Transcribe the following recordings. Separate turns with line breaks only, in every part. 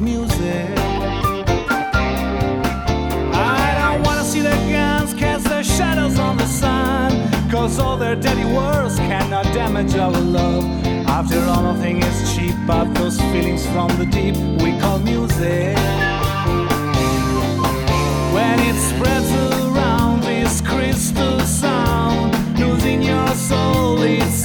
music. I don't wanna see the guns cast their shadows on the sun, cause all their dirty words cannot damage our love. After all, nothing is cheap, but those feelings from the deep we call music. When it spreads around this crystal sound, losing your soul, it's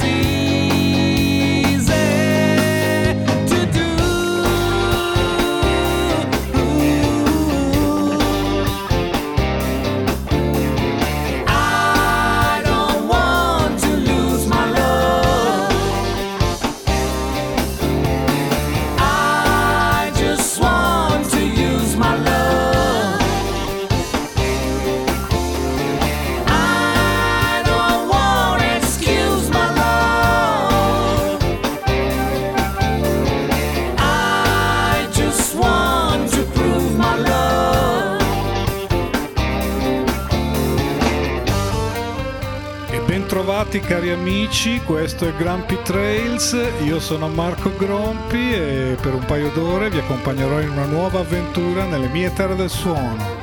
cari amici, questo è Grumpy Trails, io sono Marco Grompi e per un paio d'ore vi accompagnerò in una nuova avventura nelle mie terre del suono.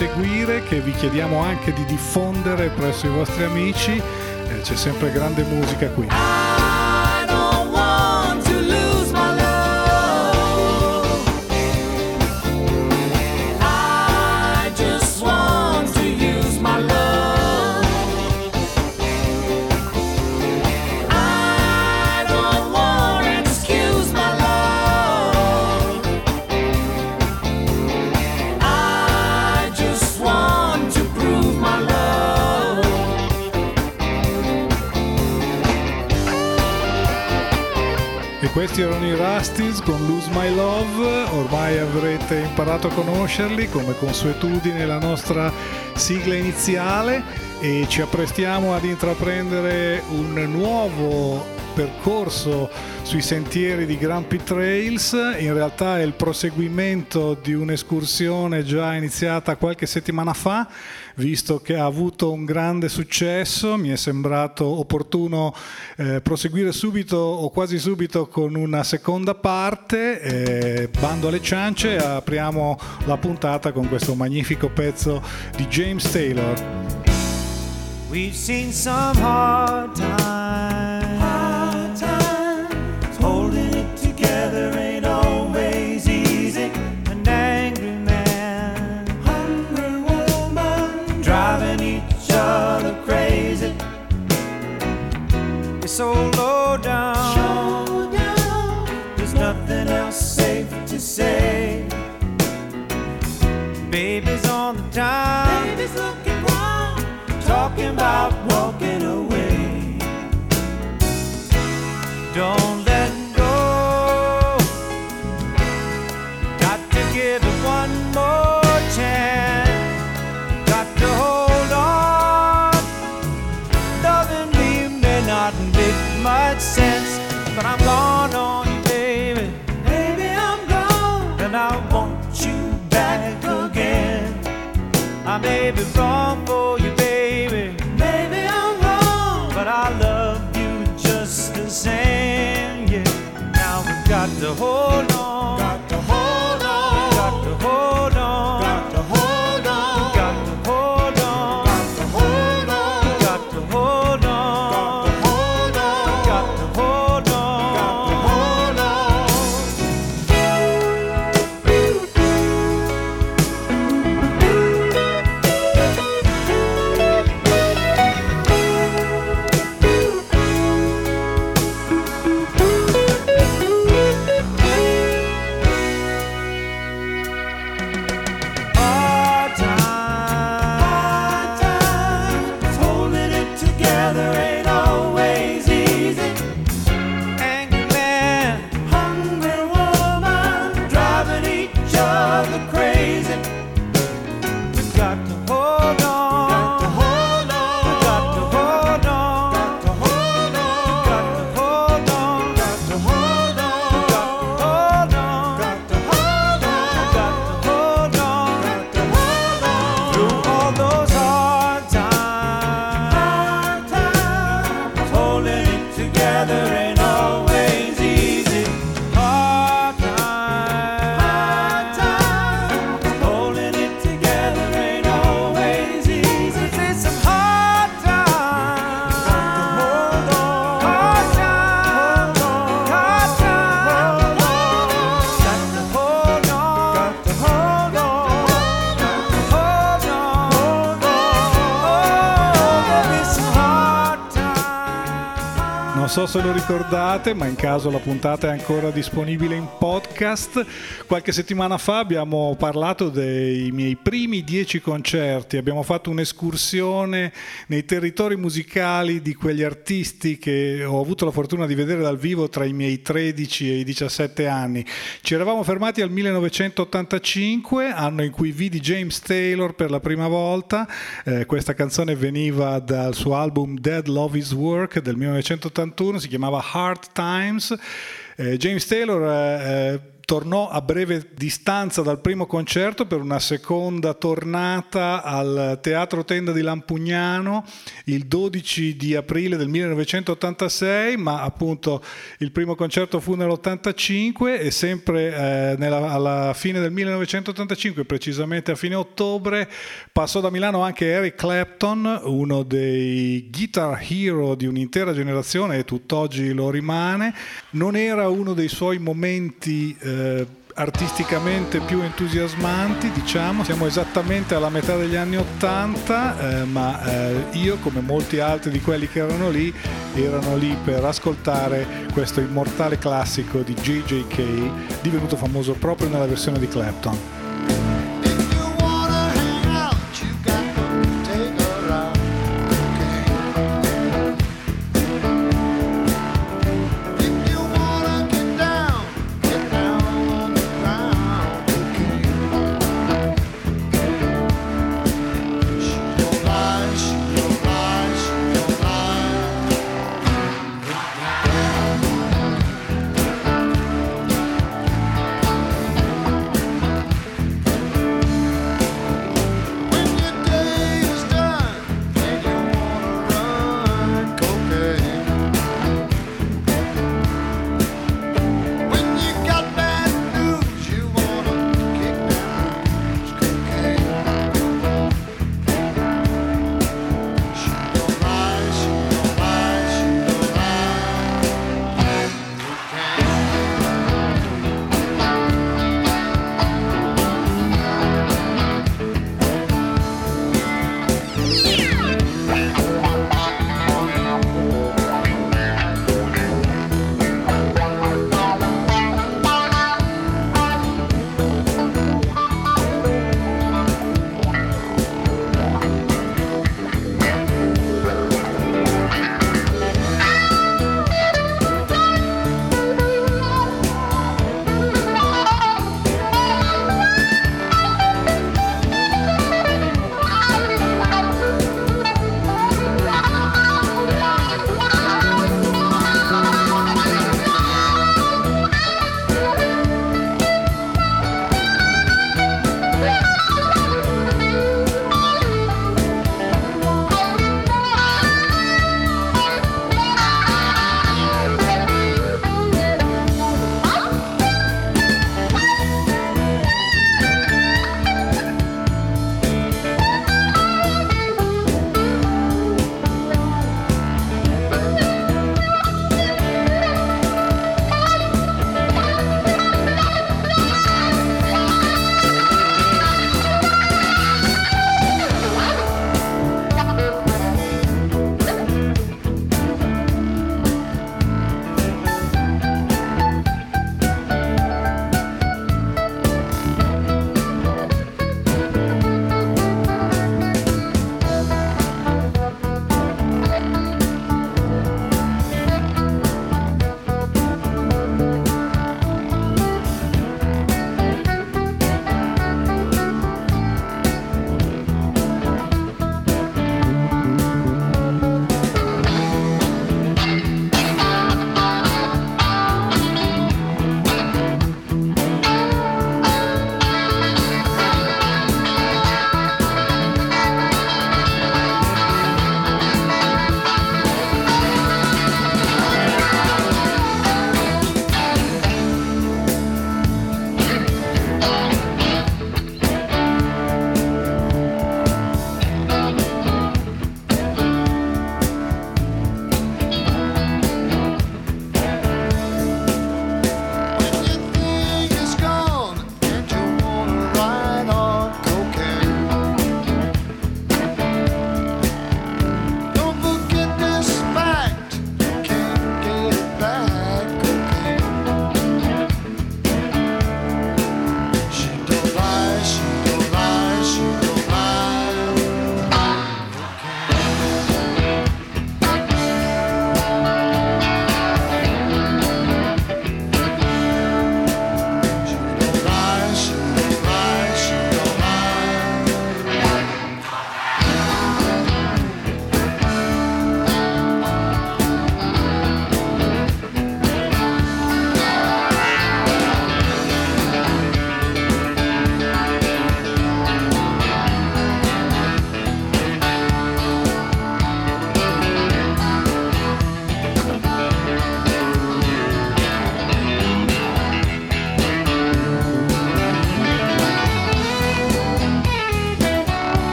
Seguire, che vi chiediamo anche di diffondere presso i vostri amici. Eh, C'è sempre grande musica qui. Ormai avrete imparato a conoscerli come consuetudine la nostra sigla iniziale e ci apprestiamo ad intraprendere un nuovo percorso sui sentieri di Grumpy Trails, in realtà è il proseguimento di un'escursione già iniziata qualche settimana fa, visto che ha avuto un grande successo, mi è sembrato opportuno eh, proseguire subito o quasi subito con una seconda parte, eh, bando alle ciance, apriamo la puntata con questo magnifico pezzo di James Taylor.
We've seen some hard times. So low down. There's nothing else safe to say. Baby's on the down. Baby's looking wrong. Talking about walking away. Don't I may be wrong for you, baby. Maybe I'm wrong, but I love you just the same. Yeah. Now we've got to hold
so se lo ricordate, ma in caso la puntata è ancora disponibile in podcast. Qualche settimana fa abbiamo parlato dei miei primi dieci concerti, abbiamo fatto un'escursione nei territori musicali di quegli artisti che ho avuto la fortuna di vedere dal vivo tra i miei 13 e i 17 anni. Ci eravamo fermati al 1985, anno in cui vidi James Taylor per la prima volta. Eh, questa canzone veniva dal suo album Dead Love Is Work del 1981, si chiamava Hard Times. Eh, James Taylor eh, eh, tornò a breve distanza dal primo concerto per una seconda tornata al Teatro Tenda di Lampugnano il 12 di aprile del 1986, ma appunto il primo concerto fu nell'85 e sempre eh, nella- alla fine del 1985, precisamente a fine ottobre, passò da Milano anche Eric Clapton, uno dei guitar hero di un'intera generazione e tutt'oggi lo rimane. Non era uno dei suoi momenti eh, artisticamente più entusiasmanti, diciamo, siamo esattamente alla metà degli anni Ottanta, eh, ma eh, io come molti altri di quelli che erano lì, erano lì per ascoltare questo immortale classico di JJK, divenuto famoso proprio nella versione di Clapton.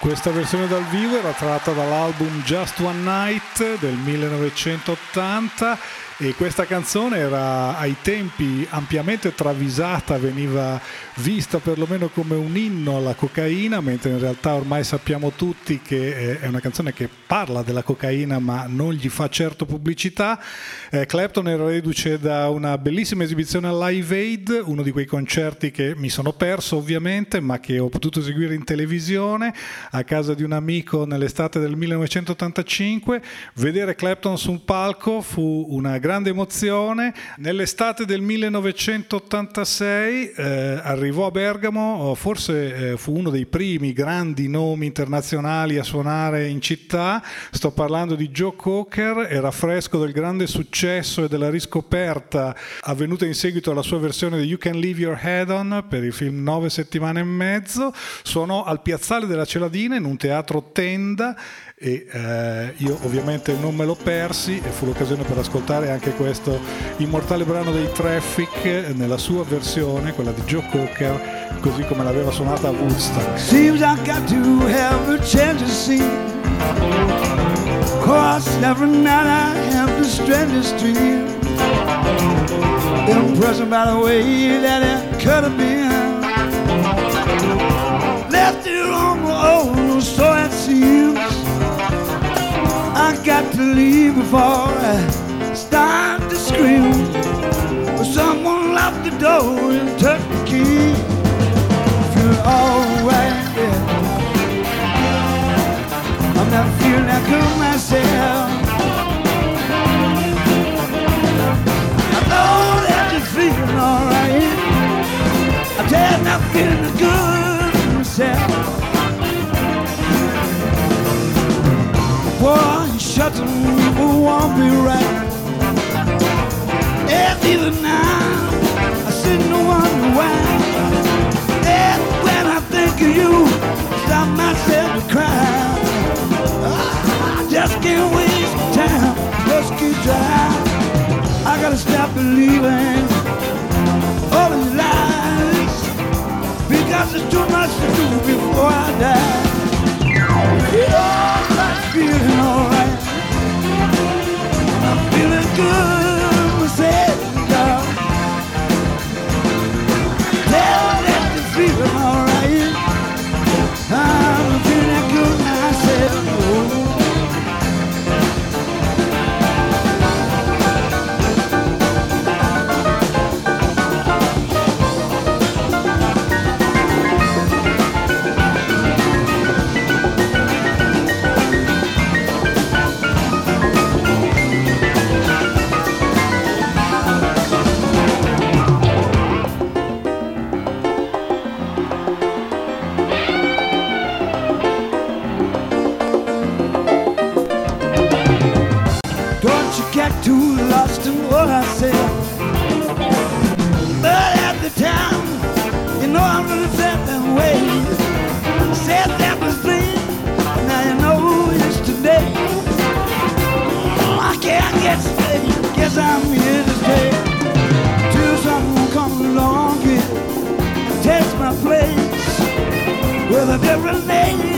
Questa versione dal vivo era tratta dall'album Just One Night del 1980 e questa canzone era ai tempi ampiamente travisata, veniva vista perlomeno come un inno alla cocaina, mentre in realtà ormai sappiamo tutti che eh, è una canzone che parla della cocaina ma non gli fa certo pubblicità. Eh, Clapton era reduce da una bellissima esibizione al Live Aid, uno di quei concerti che mi sono perso ovviamente, ma che ho potuto seguire in televisione a casa di un amico nell'estate del 1985. Vedere Clapton sul palco fu una grande emozione. Nell'estate del 1986 eh, arrivò a Bergamo, forse eh, fu uno dei primi grandi nomi internazionali a suonare in città. Sto parlando di Joe Cocker, era fresco del grande successo e della riscoperta avvenuta in seguito alla sua versione di You Can Leave Your Head On per il film Nove settimane e mezzo. Suonò al piazzale della Celadina in un teatro tenda e eh, io ovviamente non me lo persi e fu l'occasione per ascoltare anche questo immortale brano dei Traffic nella sua versione, quella di Joe Cocker, così come l'aveva suonata a Woodstock.
Seems I got to have a change of scene. Cause every night I have to strangest dream. Impressed by the way that it could have been. Left it on my own, so it seems. I got to leave before I start to scream. Someone locked the door and took the key. Feel alright, yeah. I'm not feeling that good myself. I know that you're feeling alright. I tell you, I'm not feeling good myself. Boy, you shut the people won't be right. Eh, and even now, I sit and wonder why. And when I think of you, stop myself to cry. I just can't waste time, just keep trying. I gotta stop believing all these lies because there's too much to do before I die. Yeah, I'm feeling alright good. Lost in what I said. But at the time, you know I really felt that way. Said that was then, now you know it's today. I can't get straight, guess I'm here to stay. Till someone comes along here takes my place with a different name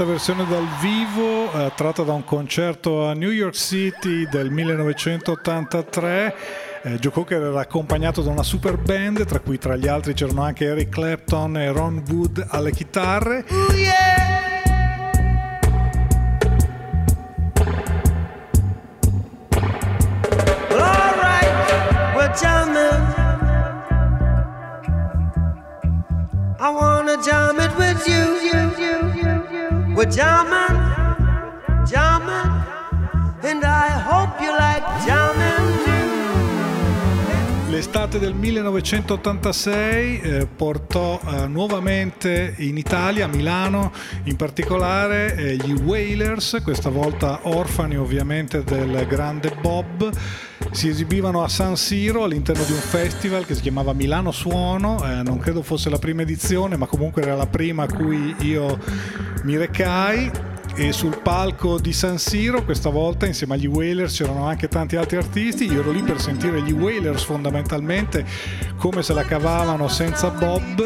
questa versione dal vivo, eh, tratta da un concerto a New York City del 1983, eh, Joe Cocker era accompagnato da una super band, tra cui tra gli altri c'erano anche Eric Clapton e Ron Wood alle chitarre.
Well, alright, We're jamming, jamming, and I hope you like jamming.
L'estate del 1986 eh, portò eh, nuovamente in Italia, a Milano in particolare, eh, gli Wailers, questa volta orfani ovviamente del grande Bob. Si esibivano a San Siro all'interno di un festival che si chiamava Milano Suono, eh, non credo fosse la prima edizione, ma comunque era la prima a cui io mi recai. E sul palco di San Siro questa volta insieme agli Wailers c'erano anche tanti altri artisti. Io ero lì per sentire gli Wailers fondamentalmente come se la cavavano senza Bob.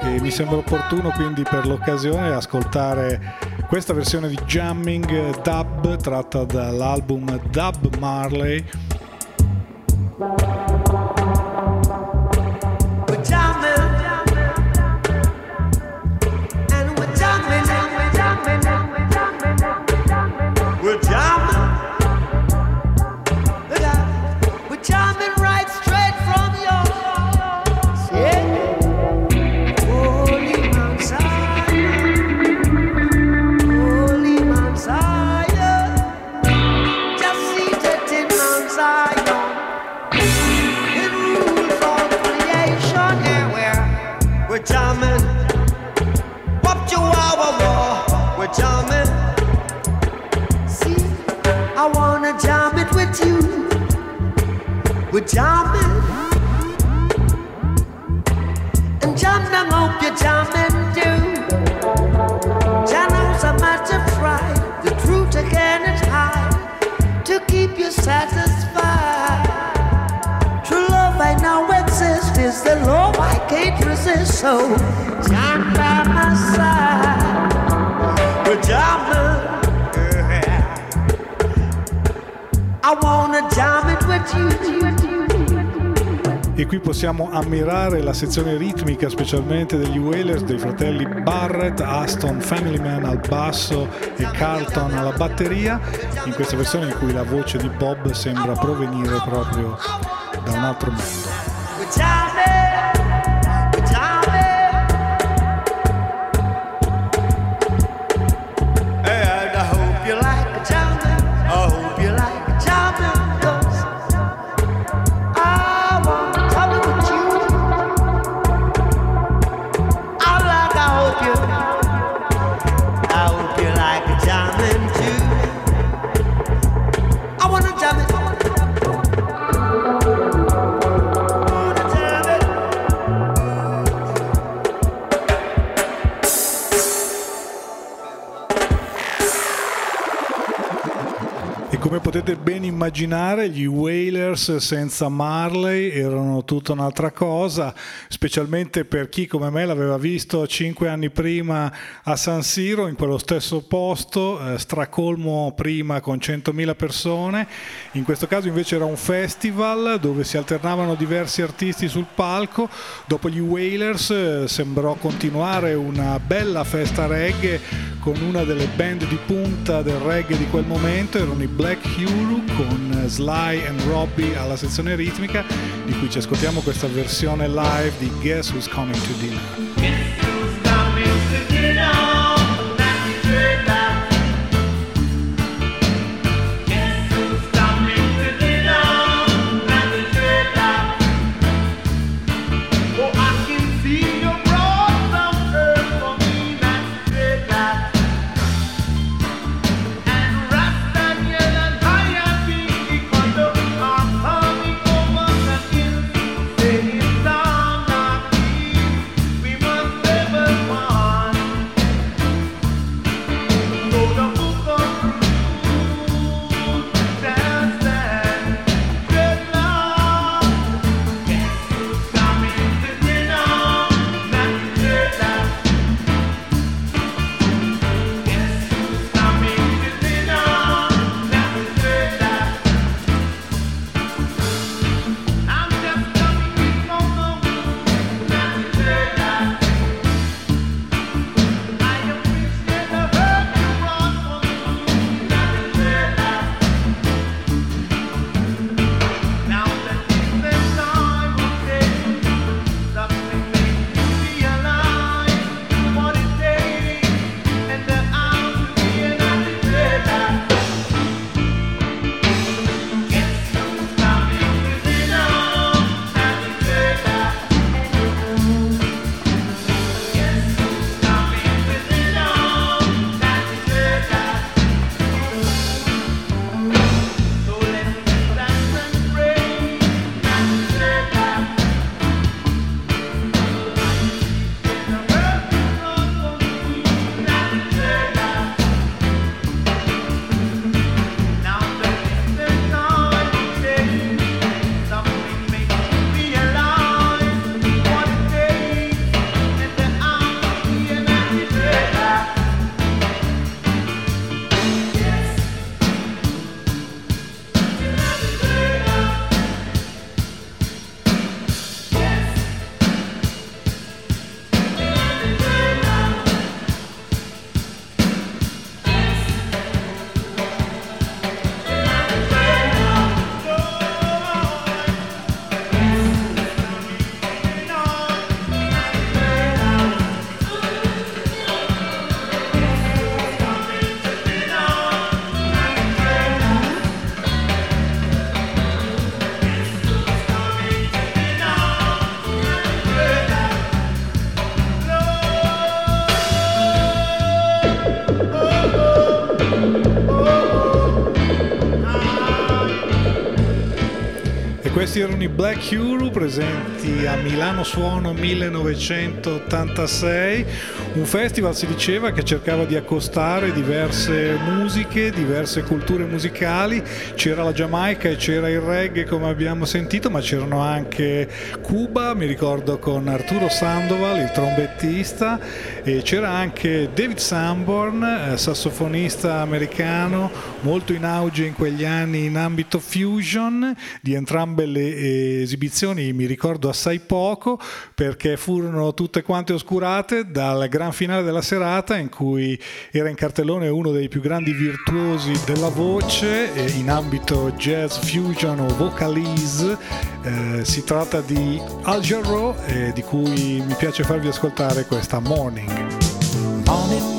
E mi sembra opportuno quindi per l'occasione ascoltare questa versione di Jamming Dub tratta dall'album Dub Marley
We're We're jamming. And jam hope you're jamming too. Jano's a matter of pride. The truth again is high to keep you satisfied. True love I know exists is the love I can't resist. So jam by my side, we're jamming.
E qui possiamo ammirare la sezione ritmica specialmente degli Wailers dei fratelli Barrett, Aston, Family Man al basso e Carlton alla batteria in questa versione in cui la voce di Bob sembra provenire proprio da un altro mondo. Immaginare, gli Wailers senza Marley erano tutta un'altra cosa, specialmente per chi come me l'aveva visto cinque anni prima a San Siro, in quello stesso posto, eh, stracolmo prima con 100.000 persone. In questo caso invece era un festival dove si alternavano diversi artisti sul palco. Dopo gli Wailers eh, sembrò continuare una bella festa reggae con una delle band di punta del reggae di quel momento, erano i Black Hulu con Sly and Robbie alla sezione ritmica, di cui ci ascoltiamo questa versione live di Guess Who's Coming to Dinner. Questi erano i Black Huru presenti a Milano Suono 1986, un festival si diceva che cercava di accostare diverse musiche, diverse culture musicali, c'era la Giamaica e c'era il reggae come abbiamo sentito, ma c'erano anche Cuba, mi ricordo con Arturo Sandoval, il trombettista, e c'era anche David Sanborn, eh, sassofonista americano, molto in auge in quegli anni in ambito fusion, di entrambe le esibizioni mi ricordo assai poco perché furono tutte quante oscurate dal gran finale della serata in cui era in cartellone uno dei più grandi virtuosi della voce in ambito jazz fusion o vocalese. Eh, si tratta di Al Jarreau eh, di cui mi piace farvi ascoltare questa
Morning. Morning,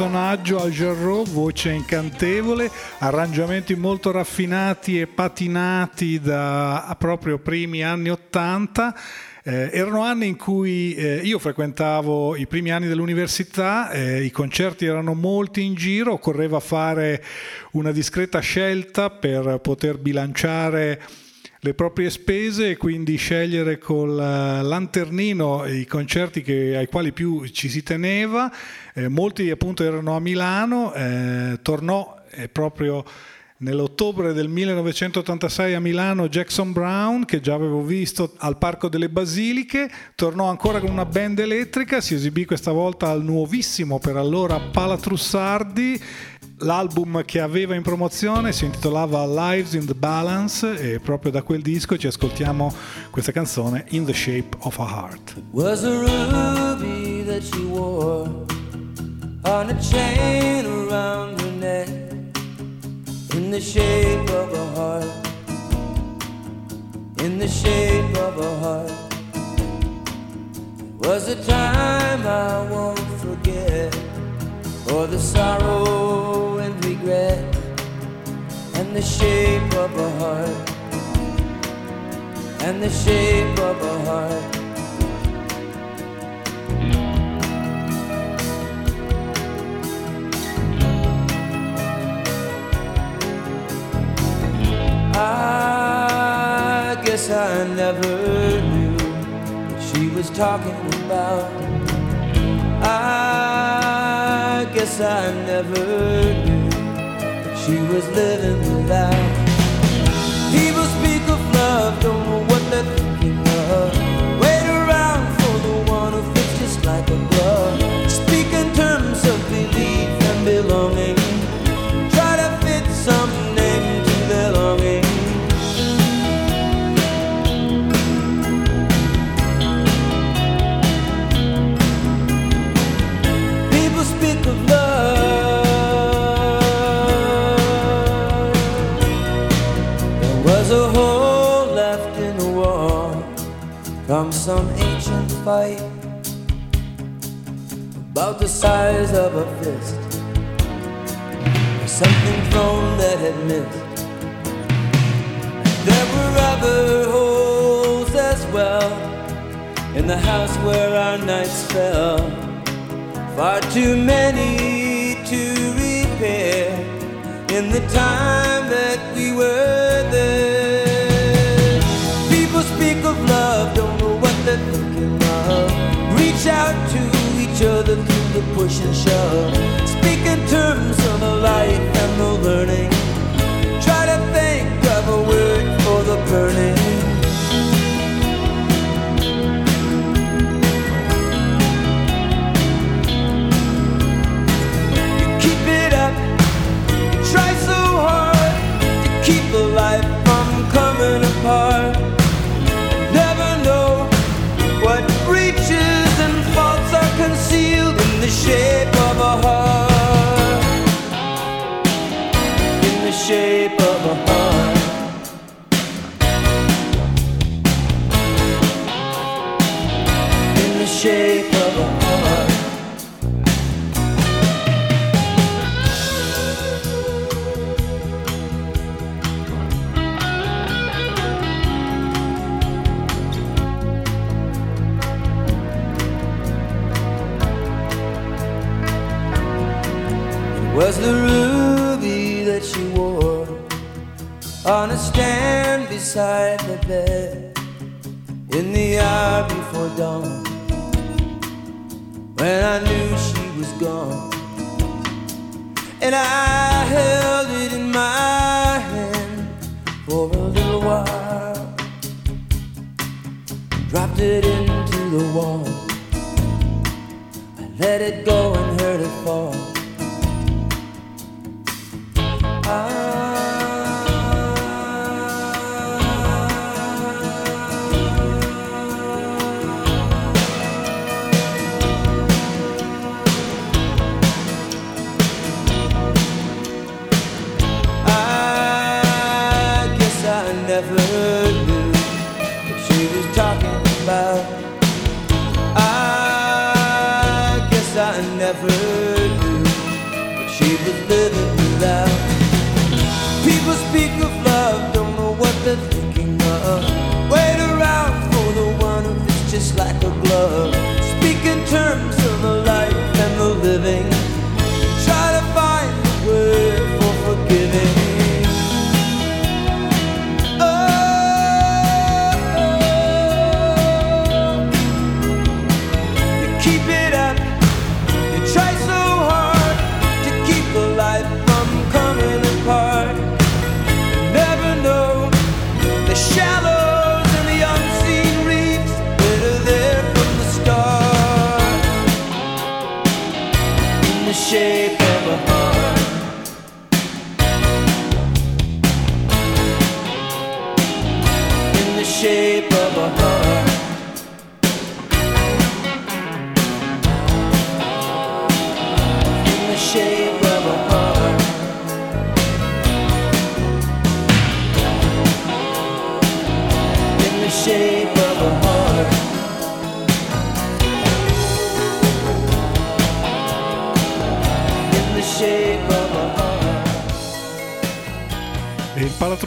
personaggio, Al Jarreau, voce incantevole, arrangiamenti molto raffinati e patinati da proprio primi anni 80 Eh, erano anni in cui eh, io frequentavo i primi anni dell'università, eh, i concerti erano molti in giro, occorreva fare una discreta scelta per poter bilanciare le proprie spese e quindi scegliere col eh, lanternino i concerti che- ai quali più ci si teneva. Eh, molti appunto erano a Milano, eh, tornò eh, proprio nell'ottobre del 1986 a Milano Jackson Brown, che già avevo visto al Parco delle Basiliche, tornò ancora con una band elettrica, si esibì questa volta al nuovissimo per allora Palatrussardi. L'album che aveva in promozione si intitolava Lives in the Balance e proprio da quel disco ci ascoltiamo questa canzone In the Shape of a Heart.
On a chain around her neck in the shape of a heart in the shape of a heart. Was a time I won't forget for the sorrow and regret and the shape of a heart and the shape of a heart I guess I never knew what she was talking about. I guess I never knew that she was living without. People speak of love, don't some ancient fight about the size of a fist. Or something thrown that had missed. There were other holes as well in the house where our nights fell. Far too many to repair in the time that we were there. Reach out to each other through the push and shove. Speak in terms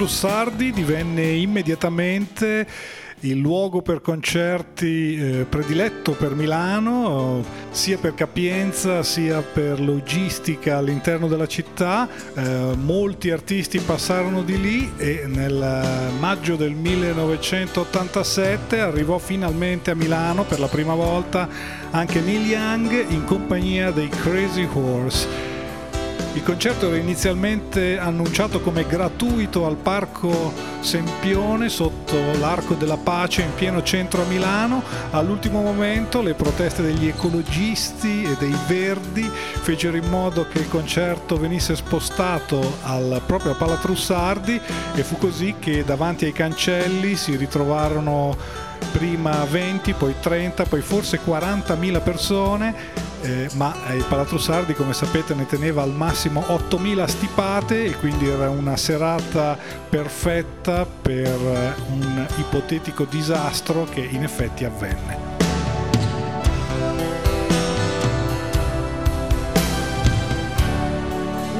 Palatrussardi divenne immediatamente il luogo per concerti eh, prediletto per Milano, sia per capienza sia per logistica all'interno della città. Eh, molti artisti passarono di lì e nel maggio del 1987 arrivò finalmente a Milano per la prima volta anche Neil Young in compagnia dei Crazy Horse. Il concerto era inizialmente annunciato come gratuito al Parco Sempione sotto l'Arco della Pace in pieno centro a Milano. All'ultimo momento le proteste degli ecologisti e dei verdi fecero in modo che il concerto venisse spostato al proprio Palatrussardi e fu così che davanti ai cancelli si ritrovarono prima 20, poi 30, poi forse 40.000 persone eh, ma eh, il Palatrussardi come sapete ne teneva al massimo 8.000 stipate e quindi era una serata perfetta per eh, un ipotetico disastro che in effetti avvenne.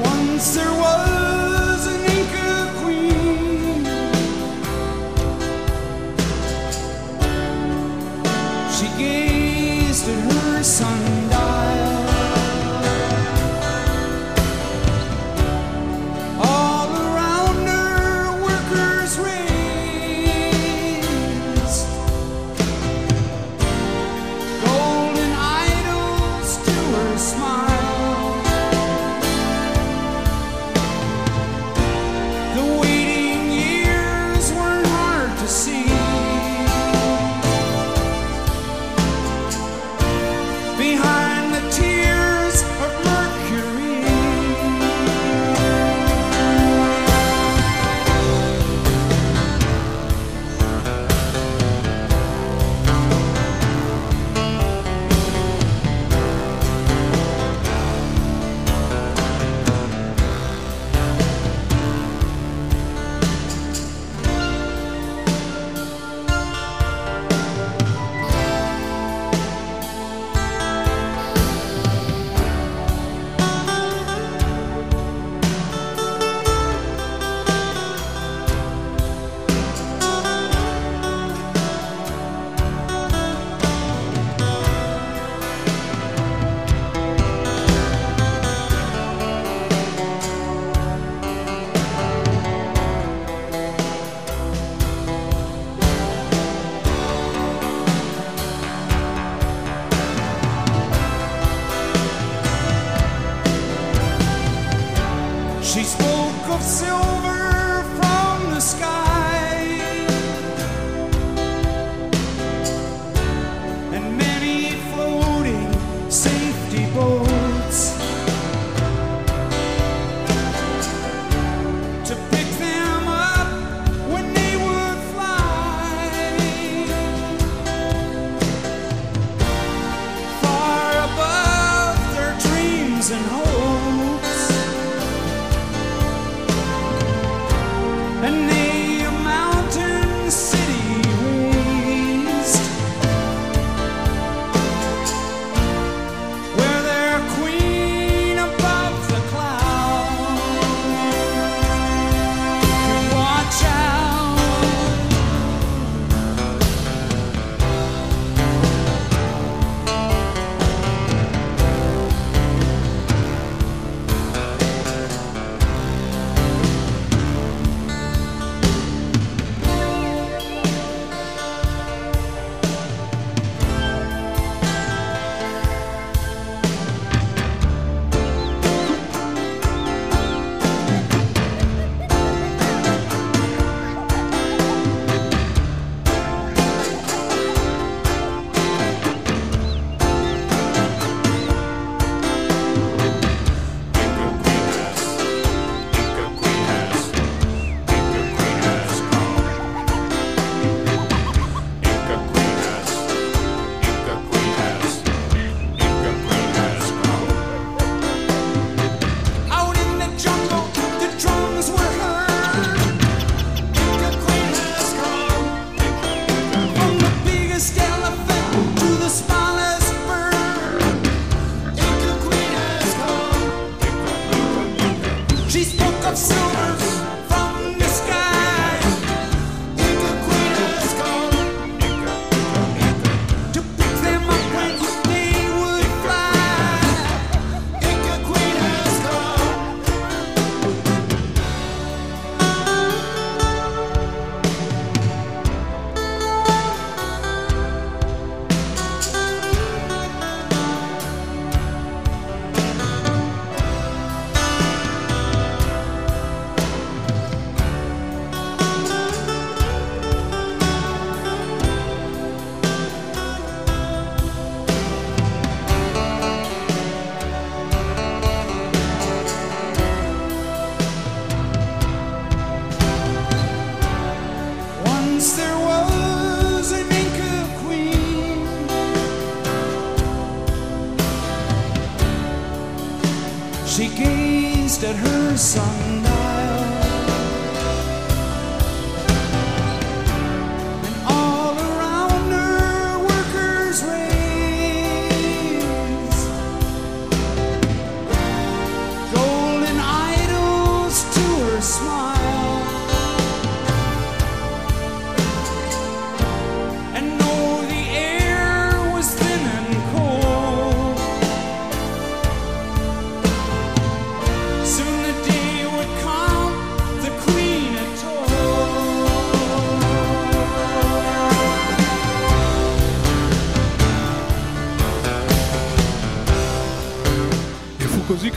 Once there was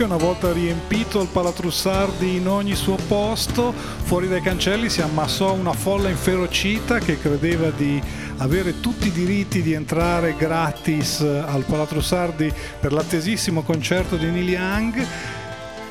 una volta riempito il Palatrussardi in ogni suo posto, fuori dai cancelli si ammassò una folla inferocita che credeva di avere tutti i diritti di entrare gratis al Palatrussardi per l'attesissimo concerto di Neil Young.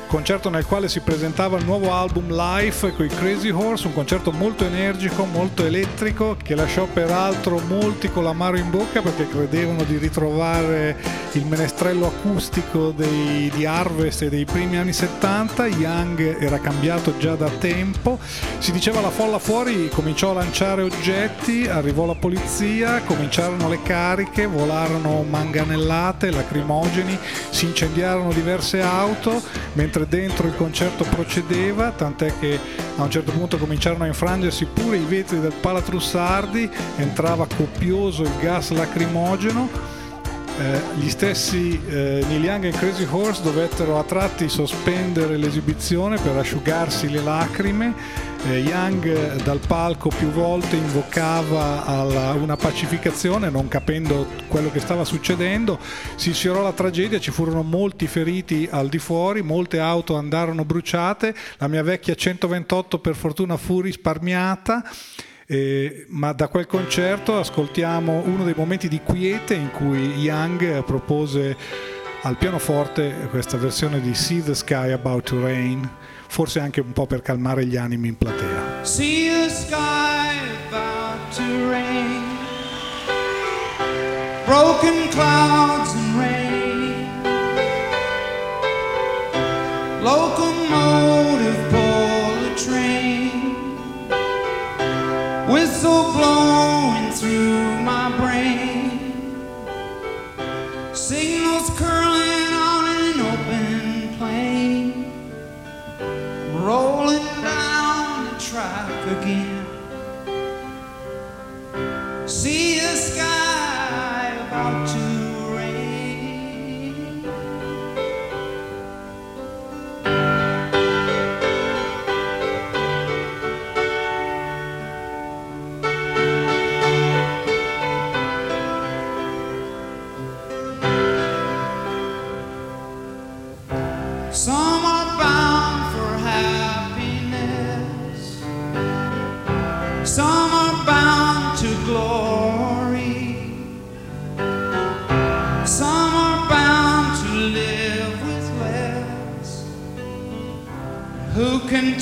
Concerto nel quale si presentava il nuovo album Life con i Crazy Horse, un concerto molto energico, molto elettrico, che lasciò peraltro molti con l'amaro in bocca perché credevano di ritrovare il menestrello acustico dei, di Harvest e dei primi anni 70. Young era cambiato già da tempo. Si diceva la folla fuori cominciò a lanciare oggetti, arrivò la polizia, cominciarono le cariche, volarono manganellate, lacrimogeni, si incendiarono diverse auto, mentre dentro il concerto procedeva, tant'è che a un certo punto cominciarono a infrangersi pure i vetri del Palatrussardi, entrava copioso il gas lacrimogeno. Eh, gli stessi eh, Neil Young e Crazy Horse dovettero a tratti sospendere l'esibizione per asciugarsi le lacrime. Eh, Young eh, dal palco più volte invocava alla- una pacificazione, non capendo quello che stava succedendo. Si sfiorò la tragedia, ci furono molti feriti al di fuori, molte auto andarono bruciate. La mia vecchia 128 per fortuna fu risparmiata. Eh, ma da quel concerto ascoltiamo uno dei momenti di quiete in cui Young propose al pianoforte questa versione di See the Sky About to Rain, forse anche un po' per calmare gli animi in platea.
See the sky about to rain, broken clouds and rain, locomotive pull a train, whistle blowing through my brain, signals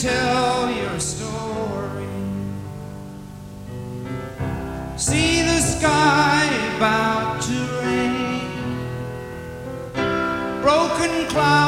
tell your story? See the sky about to rain broken clouds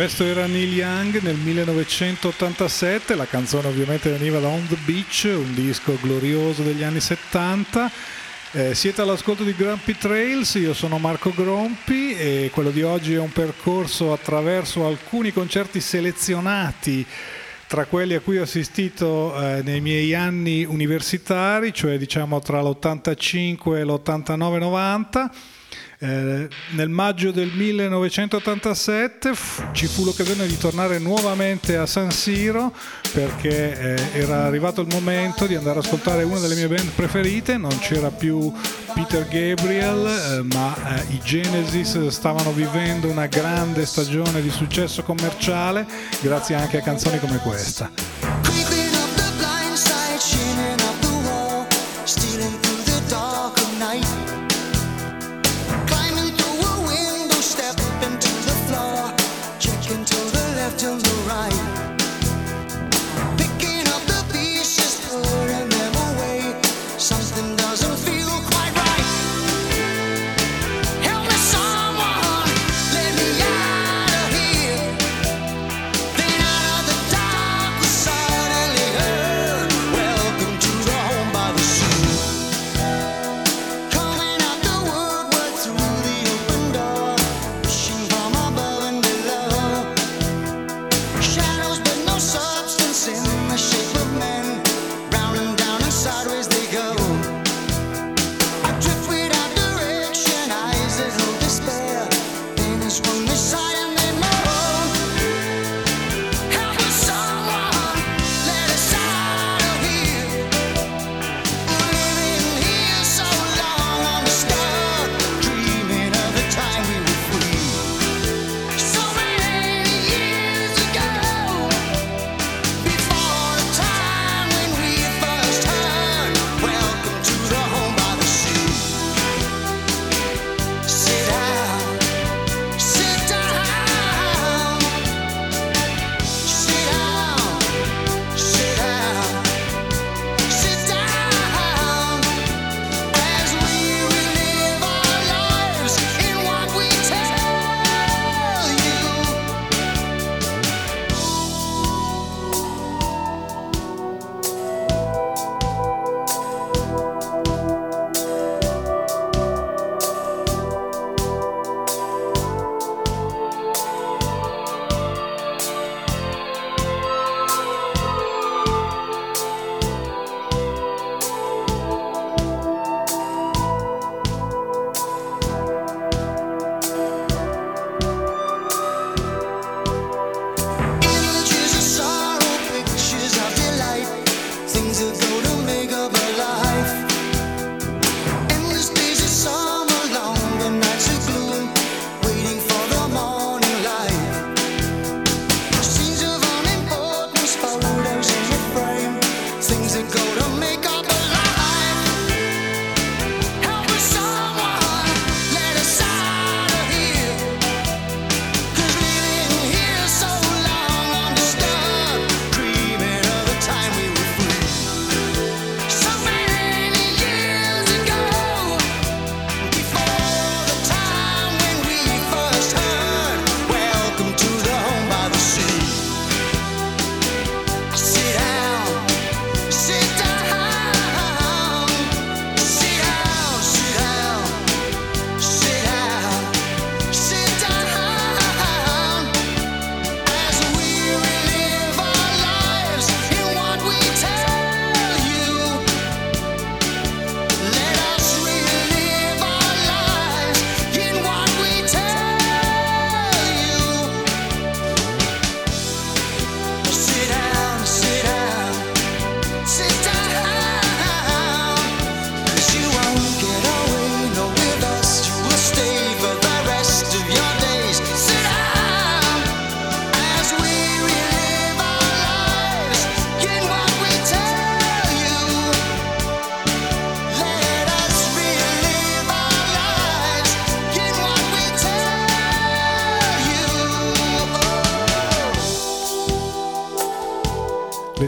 Questo era Neil Young nel 1987, la canzone ovviamente veniva da On the Beach, un disco glorioso degli anni 70. Eh, siete all'ascolto di Grumpy Trails, io sono Marco Grompi e quello di oggi è un percorso attraverso alcuni concerti selezionati tra quelli a cui ho assistito eh, nei miei anni universitari, cioè diciamo tra l'85 e l'89-90. Eh, nel maggio del 1987 f- ci fu l'occasione di tornare nuovamente a San Siro perché eh, era arrivato il momento di andare ad ascoltare una delle mie band preferite, non c'era più Peter Gabriel, eh, ma eh, i Genesis stavano vivendo una grande stagione di successo commerciale grazie anche a canzoni come questa.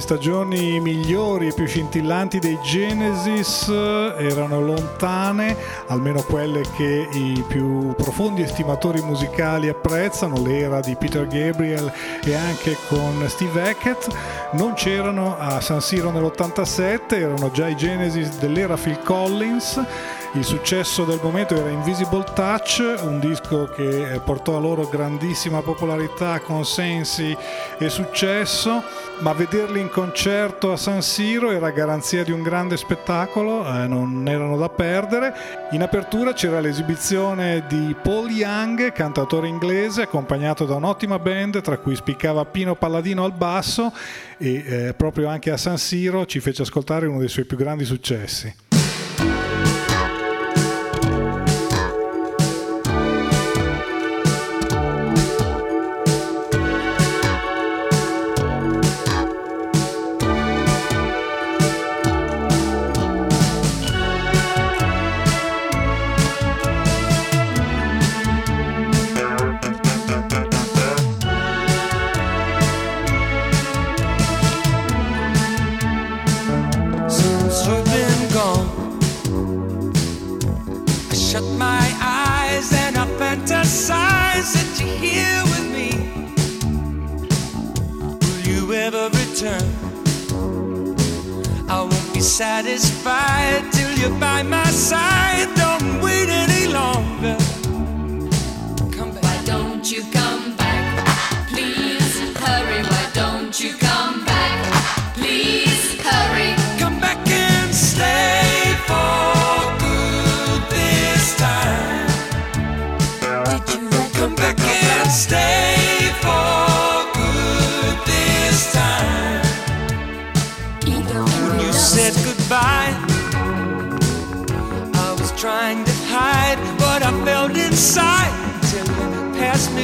Stagioni migliori e più scintillanti dei Genesis eh, erano lontane, almeno quelle che i più profondi estimatori musicali apprezzano, l'era di Peter Gabriel e anche con Steve Hackett. Non c'erano a San Siro nell'87, erano già i Genesis dell'era Phil Collins. Il successo del momento era Invisible Touch, un disco che eh, portò a loro grandissima popolarità, consensi e successo, ma vederli in concerto a San Siro era garanzia di un grande spettacolo, eh, non erano da perdere. In apertura c'era l'esibizione di Paul Young, cantatore inglese, accompagnato da un'ottima band tra cui spiccava Pino Palladino al basso e eh, proprio anche a San Siro ci fece ascoltare uno dei suoi più grandi successi.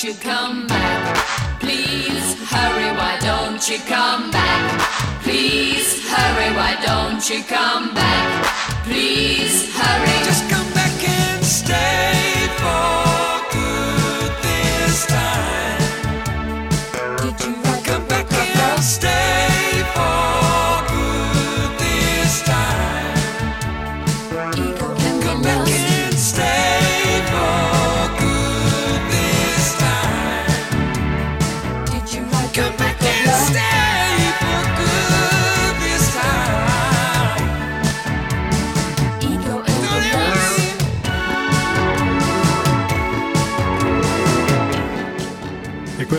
don't you come back? Please hurry. Why don't you come back? Please hurry. Why don't you come back? Please hurry.
Just come back and stay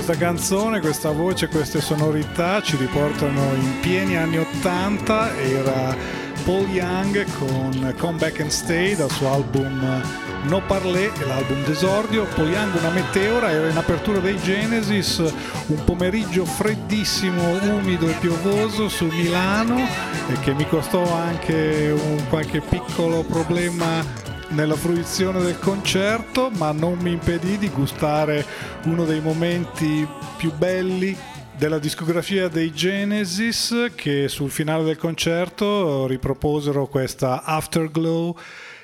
questa canzone, questa voce, queste sonorità ci riportano in pieni anni 80, era Paul Young con Come Back and Stay dal suo album No Parlé, l'album d'esordio. Paul Young una meteora, era in apertura dei Genesis, un pomeriggio freddissimo, umido e piovoso su Milano e che mi costò anche un qualche piccolo problema nella fruizione del concerto, ma non mi impedì di gustare uno dei momenti più belli della discografia dei Genesis che sul finale del concerto riproposero questa Afterglow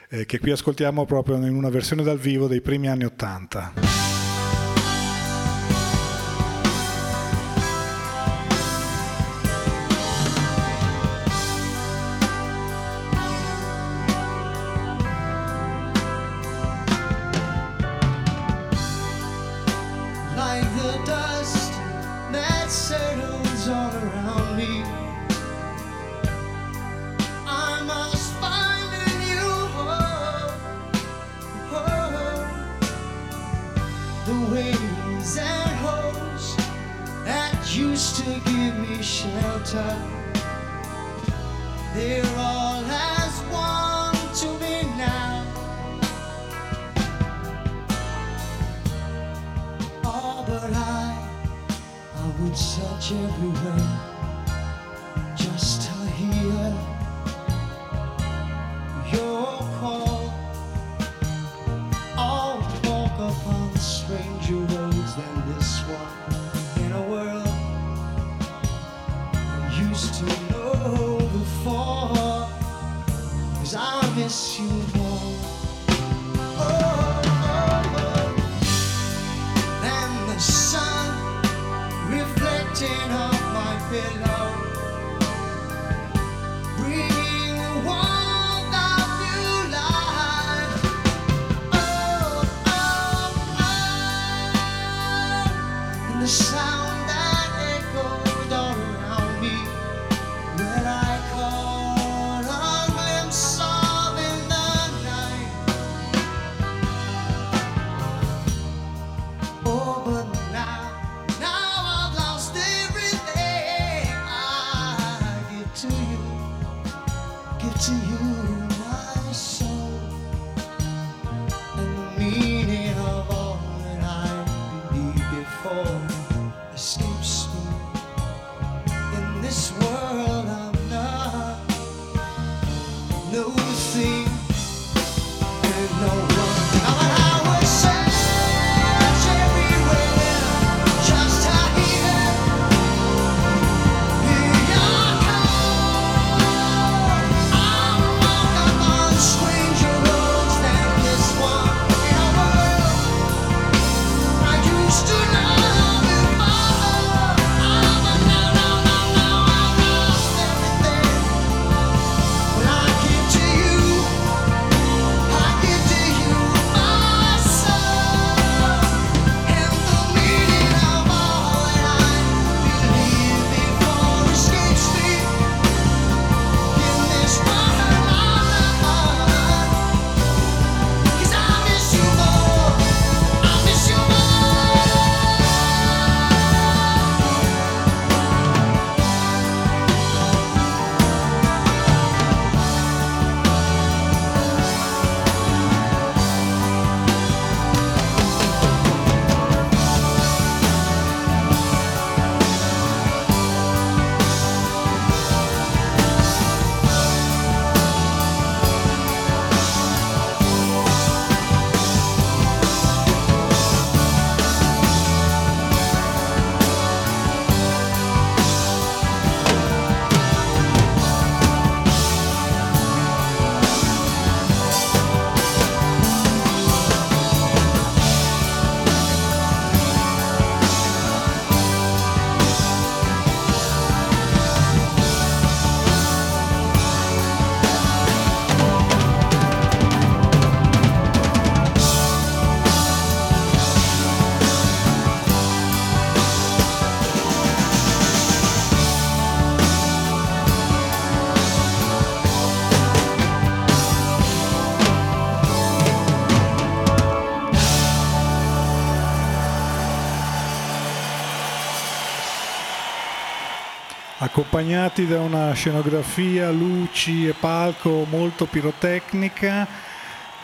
eh, che qui ascoltiamo proprio in una versione dal vivo dei primi anni Ottanta.
time
accompagnati da una scenografia, luci e palco molto pirotecnica.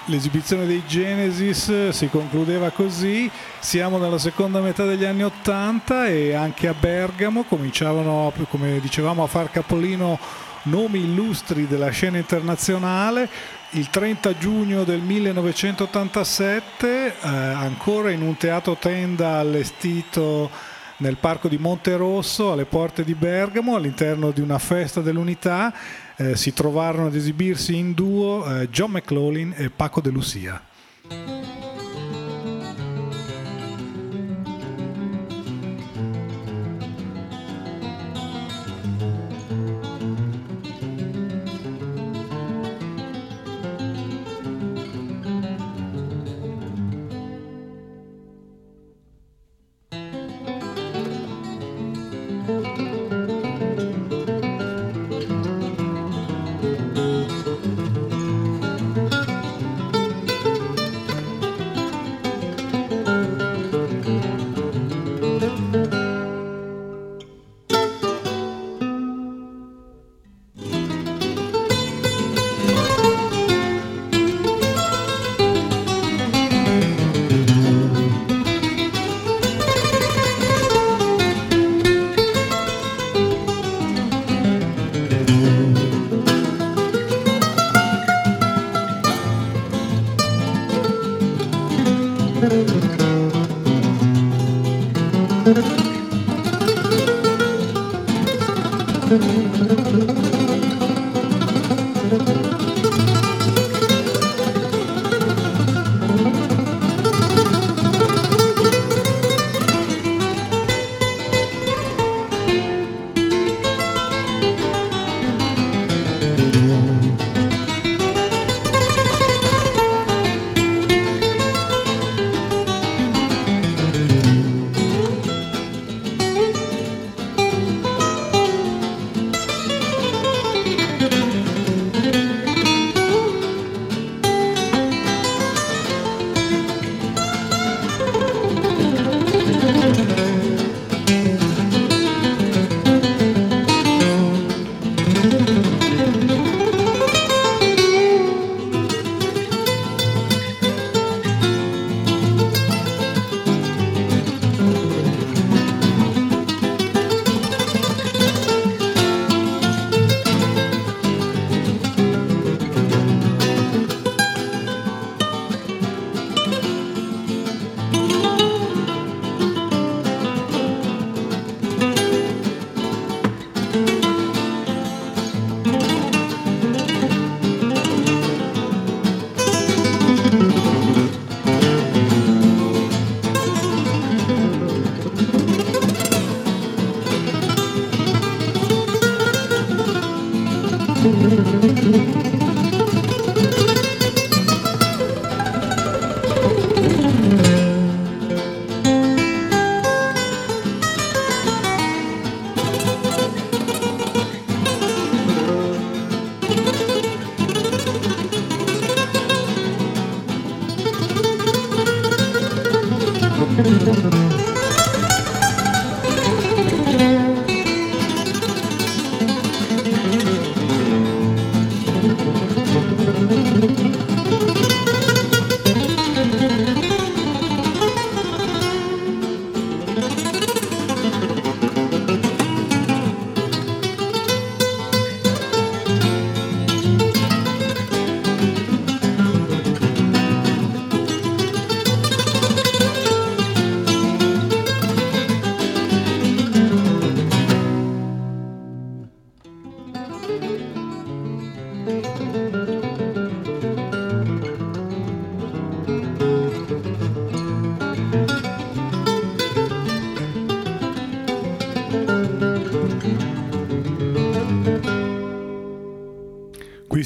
L'esibizione dei Genesis eh, si concludeva così, siamo nella seconda metà degli anni Ottanta e anche a Bergamo cominciavano, come dicevamo, a far capolino nomi illustri della scena internazionale. Il 30 giugno del 1987, eh, ancora in un teatro tenda allestito nel parco di Monterosso alle porte di Bergamo all'interno di una festa dell'unità. eh, si trovarono ad esibirsi in duo eh, John McLaughlin e Paco de Lucia.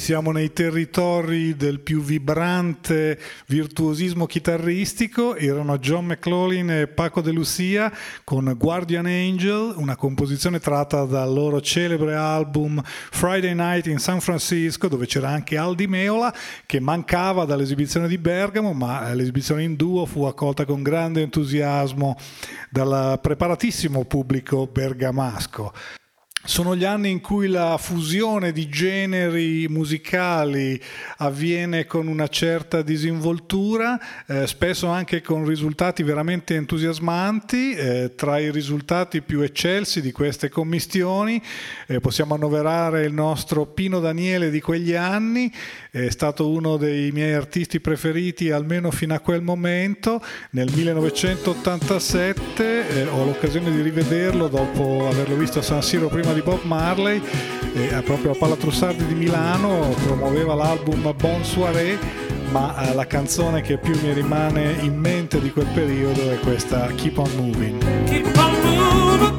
Siamo nei territori del più vibrante virtuosismo chitarristico, erano John McLaughlin e Paco de Lucia con Guardian Angel, una composizione tratta dal loro celebre album Friday Night in San Francisco, dove c'era anche Aldi Meola, che mancava dall'esibizione di Bergamo, ma l'esibizione in duo fu accolta con grande entusiasmo dal preparatissimo pubblico bergamasco. Sono gli anni in cui la fusione di generi musicali avviene con una certa disinvoltura, eh, spesso anche con risultati veramente entusiasmanti. Eh, tra i risultati più eccelsi di queste commistioni eh, possiamo annoverare il nostro Pino Daniele di quegli anni, è stato uno dei miei artisti preferiti almeno fino a quel momento. Nel 1987 eh, ho l'occasione di rivederlo dopo averlo visto a San Siro prima di di Bob Marley, eh, proprio a Palazzo di Milano, promuoveva l'album Bon Soirée, ma eh, la canzone che più mi rimane in mente di quel periodo è questa Keep on Moving.
Keep on moving.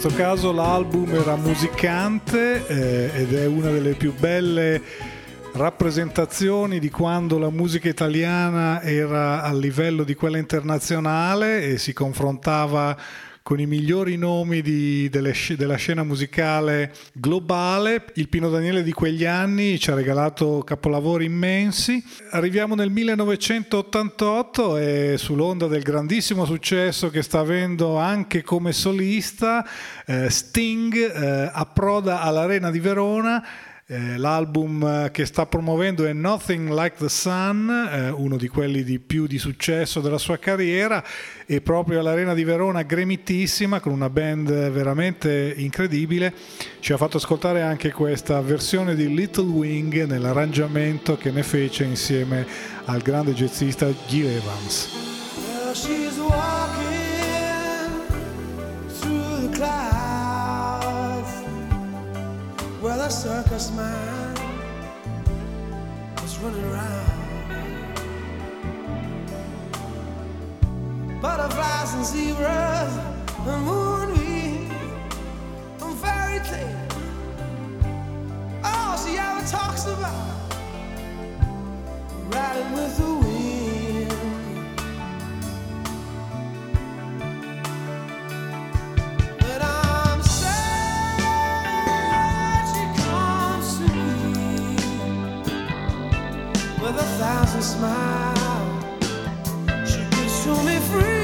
questo caso l'album era musicante eh, ed è una delle più belle rappresentazioni di quando la musica italiana era a livello di quella internazionale e si confrontava con i migliori nomi di- delle della scena musicale globale. Il Pino Daniele di quegli anni ci ha regalato capolavori immensi. Arriviamo nel 1988 e sull'onda del grandissimo successo che sta avendo anche come solista, eh, Sting eh, approda all'Arena di Verona. Eh, l'album eh, che sta promuovendo è Nothing Like the Sun, eh, uno di quelli di più di successo della sua carriera e proprio all'Arena di Verona gremitissima con una band veramente incredibile ci ha fatto ascoltare anche questa versione di Little Wing nell'arrangiamento che ne fece insieme al grande jazzista Gil Evans.
The circus man is running around. Butterflies and zebras and moonbeams and fairy tales. All oh, she ever talks about riding with the wind. A thousand smiles. She gives to me free.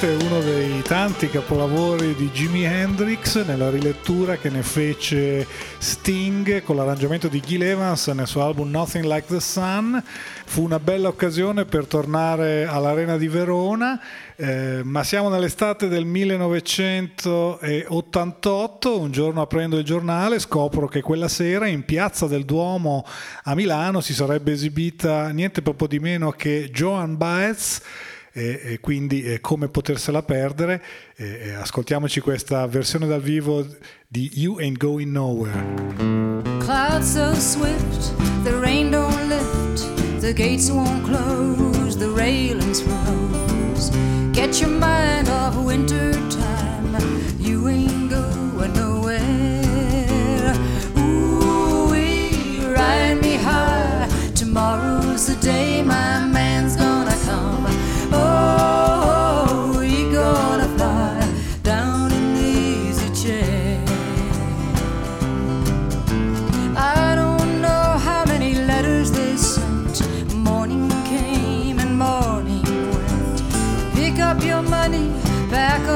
È uno dei tanti capolavori di Jimi Hendrix nella rilettura che ne fece Sting con l'arrangiamento di Gil Evans nel suo album Nothing Like the Sun. Fu una bella occasione per tornare all'Arena di Verona, eh, ma siamo nell'estate del 1988, un giorno aprendo il giornale scopro che quella sera in Piazza del Duomo a Milano si sarebbe esibita niente proprio di meno che Joan Baez e, quindi eh, come potersela perdere. Ascoltiamoci questa versione dal vivo di You Ain't Going Nowhere.
Clouds so swift, the rain don't lift, the gates won't close, the railings froze. Get your mind off winter time, you ain't going nowhere. Ooh, ride me high, tomorrow's the day my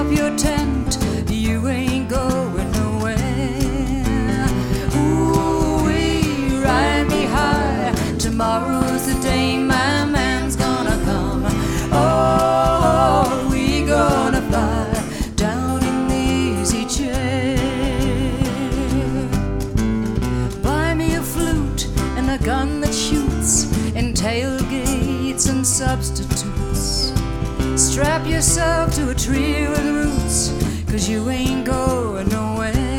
up your tent. You ain't going nowhere. Ooh, we ride me high. Tomorrow's the day my man's gonna come. Oh, we gonna fly down in the easy chair. Buy me a flute and a gun that shoots, and tailgates and substitutes. Strap yourself to a tree with roots, cause you ain't going nowhere.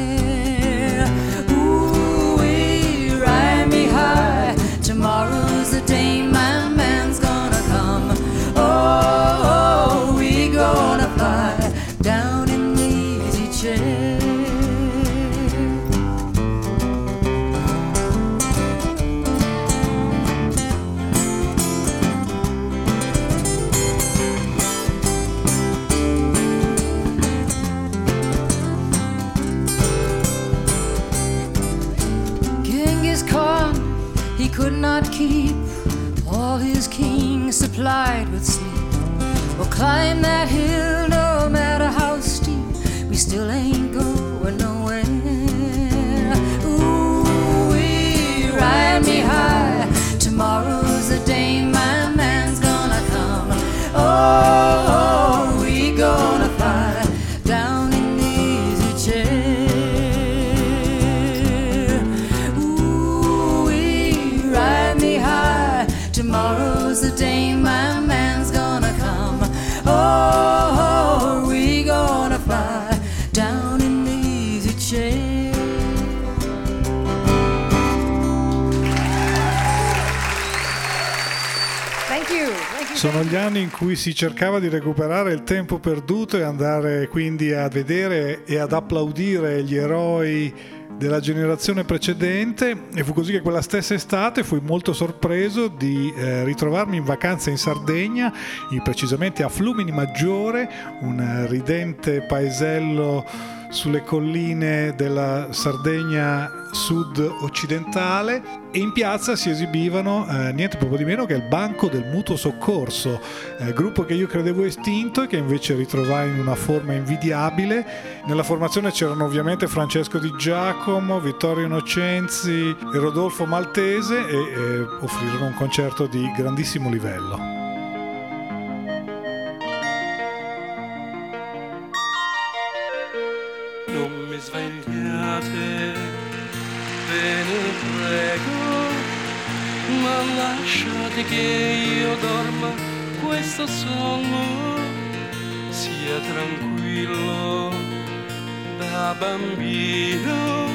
Could not keep all his kings supplied with sleep. We'll climb that hill no matter how steep, we still ain't going nowhere. Ooh, we ride me high. Tomorrow's the day my man's gonna come. Oh, we
Sono gli anni in cui si cercava di recuperare il tempo perduto e andare quindi a vedere e ad applaudire gli eroi della generazione precedente. E fu così che quella stessa estate fui molto sorpreso di eh, ritrovarmi in vacanza in Sardegna, precisamente a Flumini Maggiore, un ridente paesello sulle colline della Sardegna sud-occidentale e in piazza si esibivano eh, niente proprio di meno che il Banco del Mutuo Soccorso, eh, gruppo che io credevo estinto e che invece ritrovai in una forma invidiabile. Nella formazione c'erano ovviamente Francesco Di Giacomo, Vittorio Innocenzi e Rodolfo Maltese e eh, offrirono un concerto di grandissimo livello.
Lasciate che io dorma questo sonno, sia tranquillo da bambino,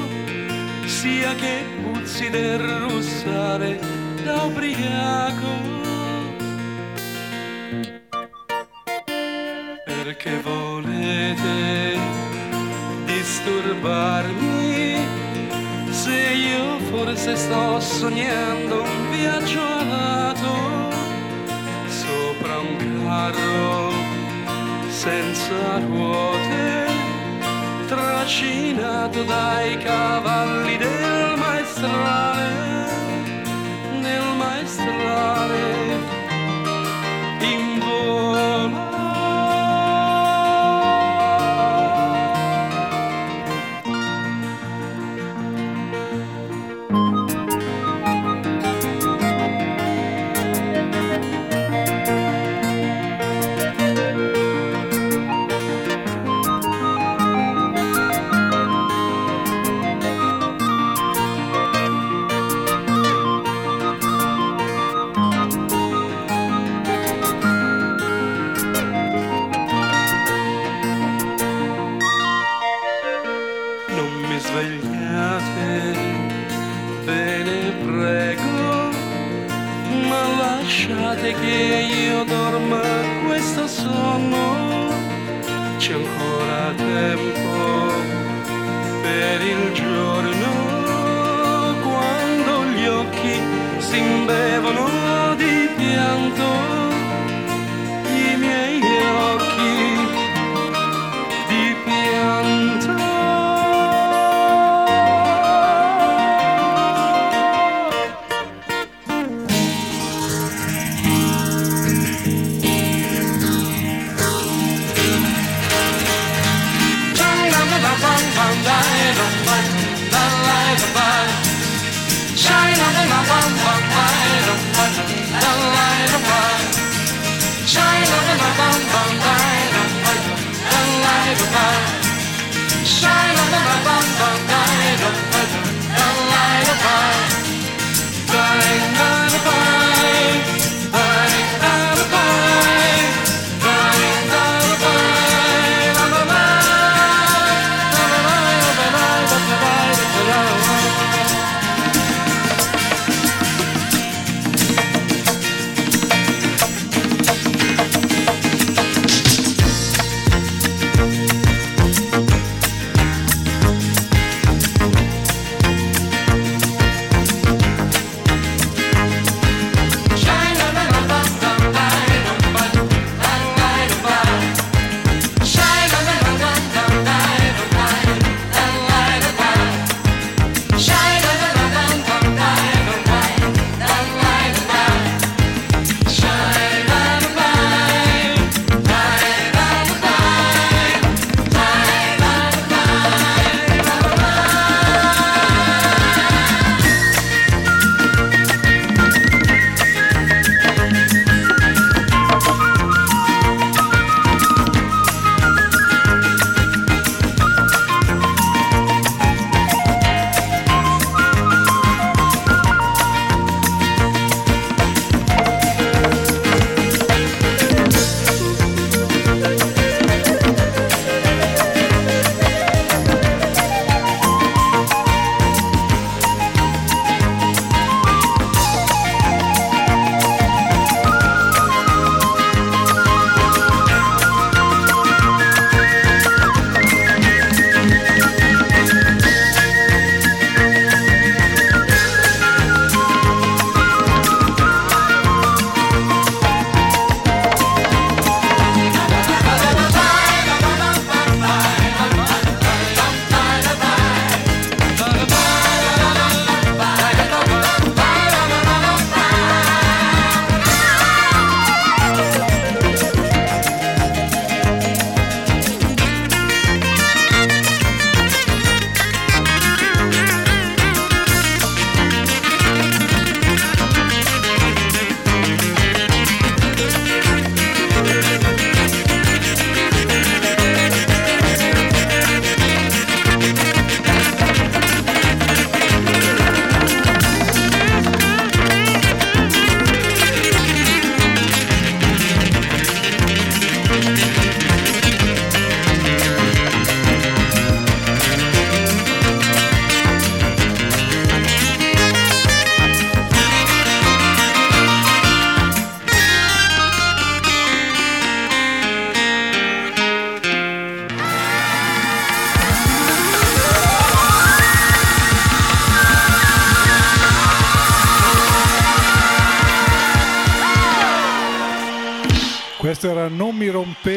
sia che puzzi del russare da ubriaco. Perché volete disturbarmi se io forse sto sognando un viaggio alato sopra un carro senza ruote trascinato dai cavalli del maestrale nel maestrale. In volo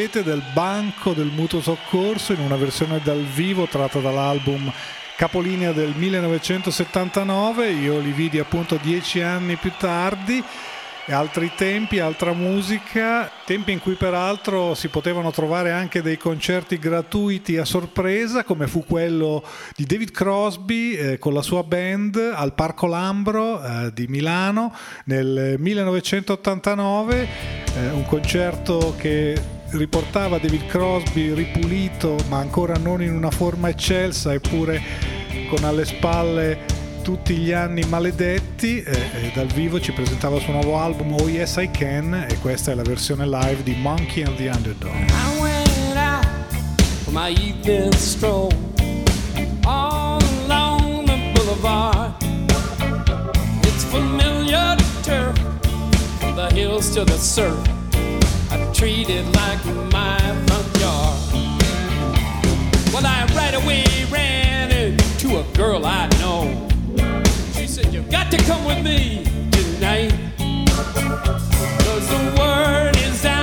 rompete del Banco del Mutuo Soccorso in una versione dal vivo tratta dall'album Capolinea del 1979. Io li vidi appunto dieci anni più tardi. Altri tempi, altra musica, tempi in cui peraltro si potevano trovare anche dei concerti gratuiti a sorpresa, come fu quello di David Crosby eh, con la sua band al Parco Lambro eh, di Milano nel 1989, eh, un concerto che riportava David Crosby ripulito ma ancora non in una forma eccelsa eppure con alle spalle tutti gli anni maledetti e, e dal vivo ci presentava il suo nuovo album Oh Yes I Can e questa è la versione live di Monkey and the Underdog.
I went out for my evening stroll all along the boulevard. It's familiar turf, the hills to the surf. I treat it like my front yard. Well, I right away ran into a girl I know. She said, You've got to come with me tonight. Cause the word is out,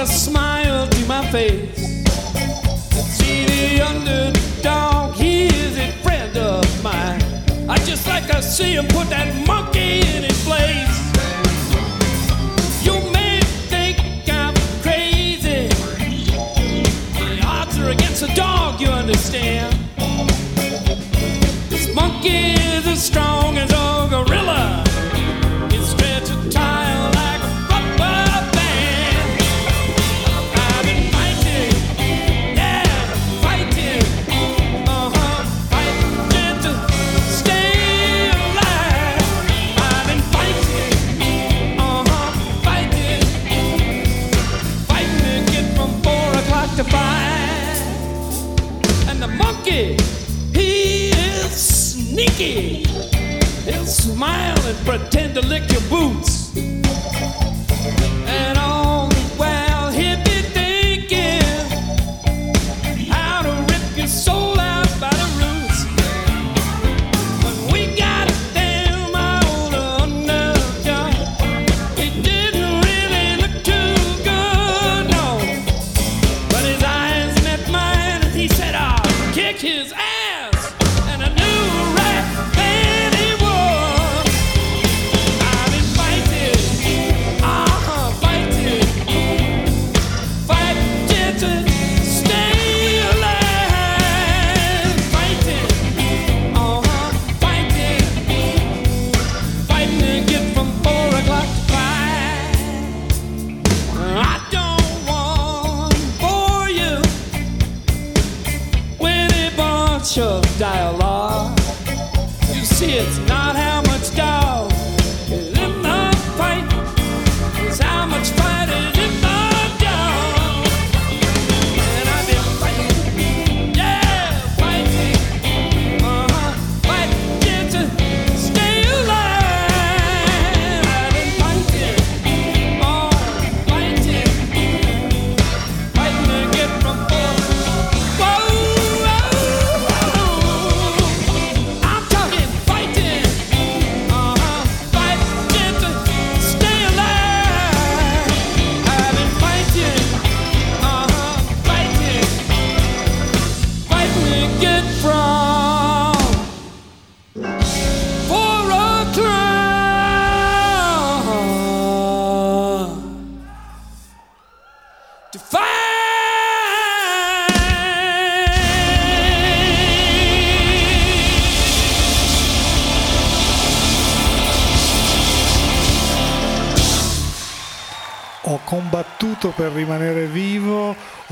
a smile to my face. See the underdog, he is a friend of mine. I just like to see him put that monkey in his place. You may think I'm crazy. The odds are against the dog, you understand. This monkey is as strong as pretend to lick your boots.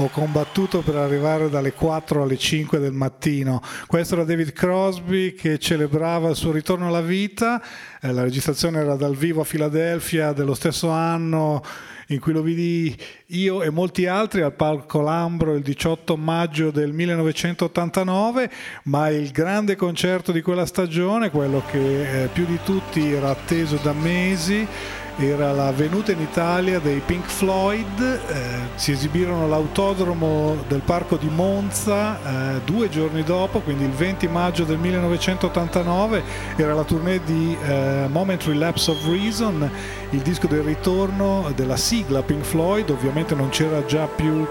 Combattuto per arrivare dalle 4 alle 5 del mattino. Questo era David Crosby che celebrava il suo ritorno alla vita. Eh, la registrazione era dal vivo a Filadelfia dello stesso anno in cui lo vidi io e molti altri al Palco Lambro il 18 maggio del 1989, ma il grande concerto di quella stagione, quello che eh, più di tutti era atteso da mesi, era la venuta in Italia dei Pink Floyd, eh, si esibirono all'autodromo del parco di Monza eh, due giorni dopo, quindi il 20 maggio del 1989, era la tournée di eh, Momentary Lapse of Reason, il disco del ritorno della sigla Pink Floyd, ovviamente non c'era già più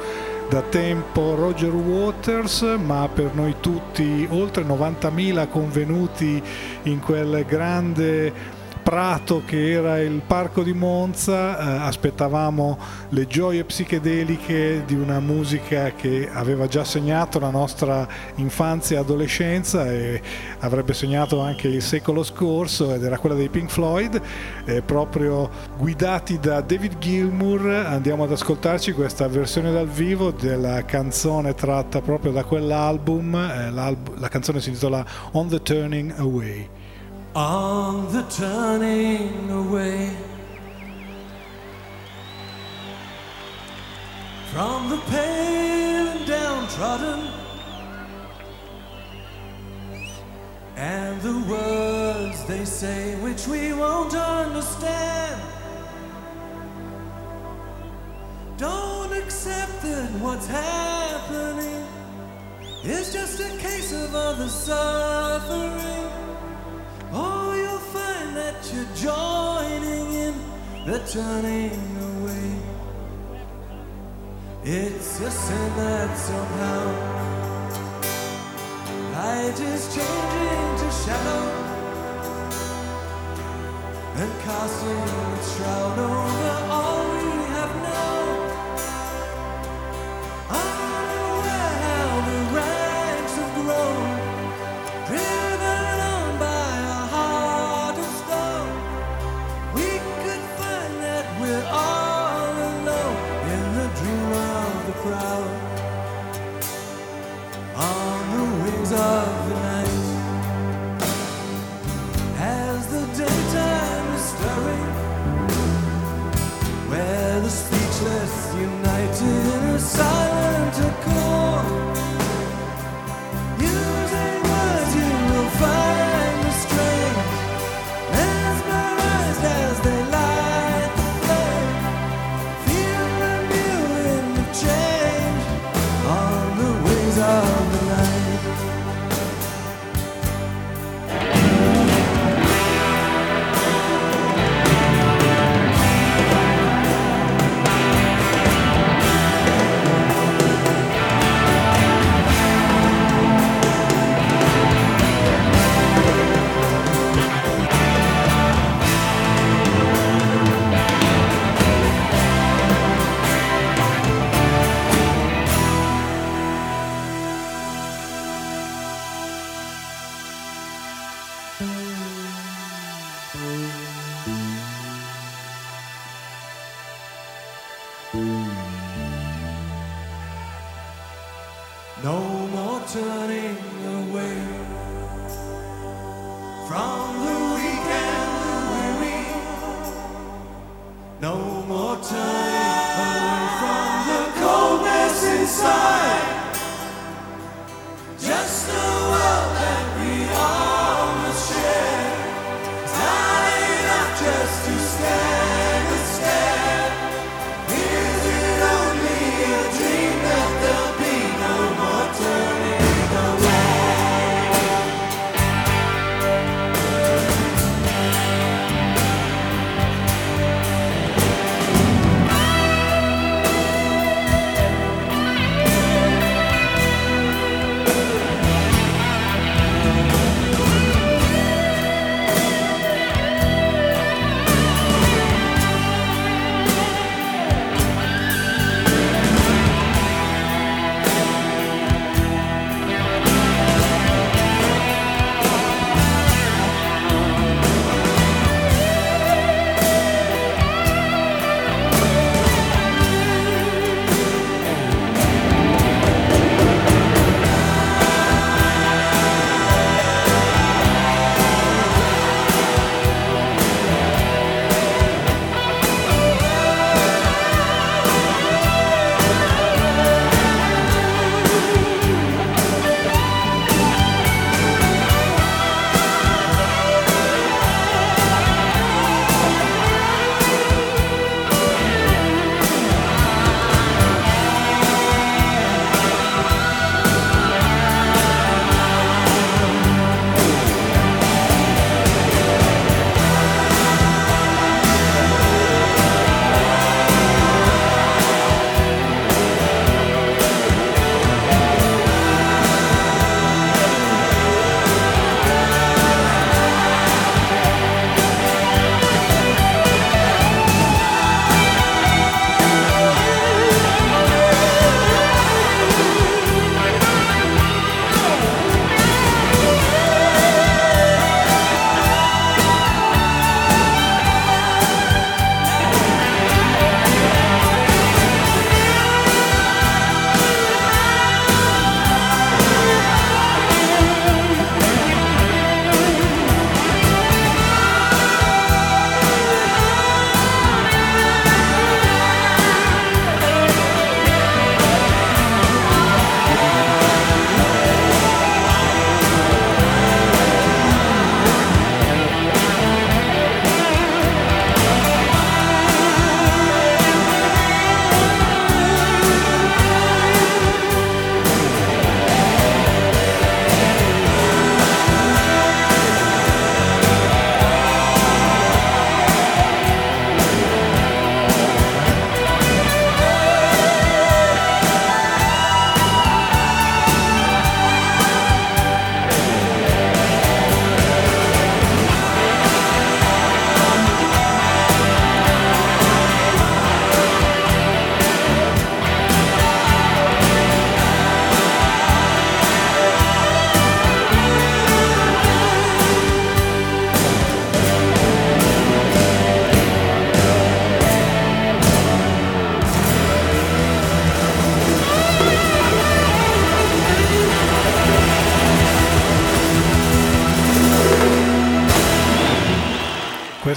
da tempo Roger Waters, ma per noi tutti oltre 90.000 convenuti in quel grande prato che era il parco di Monza, eh, aspettavamo le gioie psichedeliche di una musica che aveva già segnato la nostra infanzia e adolescenza e avrebbe segnato anche il secolo scorso ed era quella dei Pink Floyd, eh, proprio guidati da David Gilmour andiamo ad ascoltarci questa versione dal vivo della canzone tratta proprio da quell'album, eh, la canzone si intitola On the Turning Away.
On the turning away from the pale and downtrodden and the words they say which we won't understand. Don't accept that what's happening is just a case of other suffering. Oh, you'll find that you're joining in the turning away. It's a sin that somehow light is changing to shadow and casting its shroud over all more turning away from the coldness inside.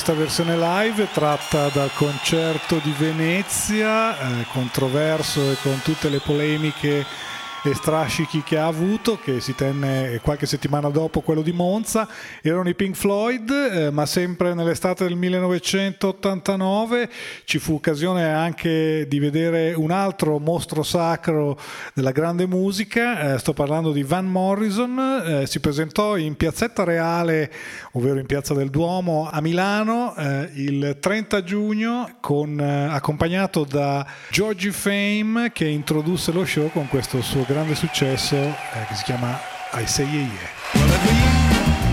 Questa versione live tratta dal concerto di Venezia, eh, controverso e con tutte le polemiche e strascichi che ha avuto, che si tenne qualche settimana dopo quello di Monza. Erano i Pink Floyd, eh, ma sempre nell'estate del 1989 ci fu occasione anche di vedere un altro mostro sacro della grande musica. eh, sto parlando di Van Morrison. eh, si presentò in Piazzetta Reale, ovvero in Piazza del Duomo a Milano eh, il 30 giugno, con, eh, accompagnato da Georgie Fame che introdusse lo show con questo suo grande successo eh, che si chiama I Say Yeah Yeah.
Well,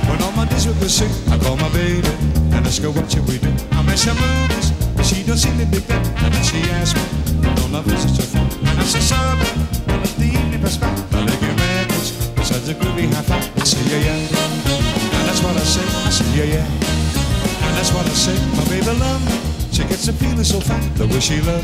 when all my days with the sea, I call my baby and ask her what should we do. I miss her movies, but she don't seem to dig that. And then she asks me, don't I visit her phone? And I say, sorry, well, let the evening pass by. I like your records, besides the groovy high five. I say, yeah, yeah. And that's what I say, I say, yeah, yeah. And that's what I say, my baby love me. She gets a feeling so fine, the way she loves.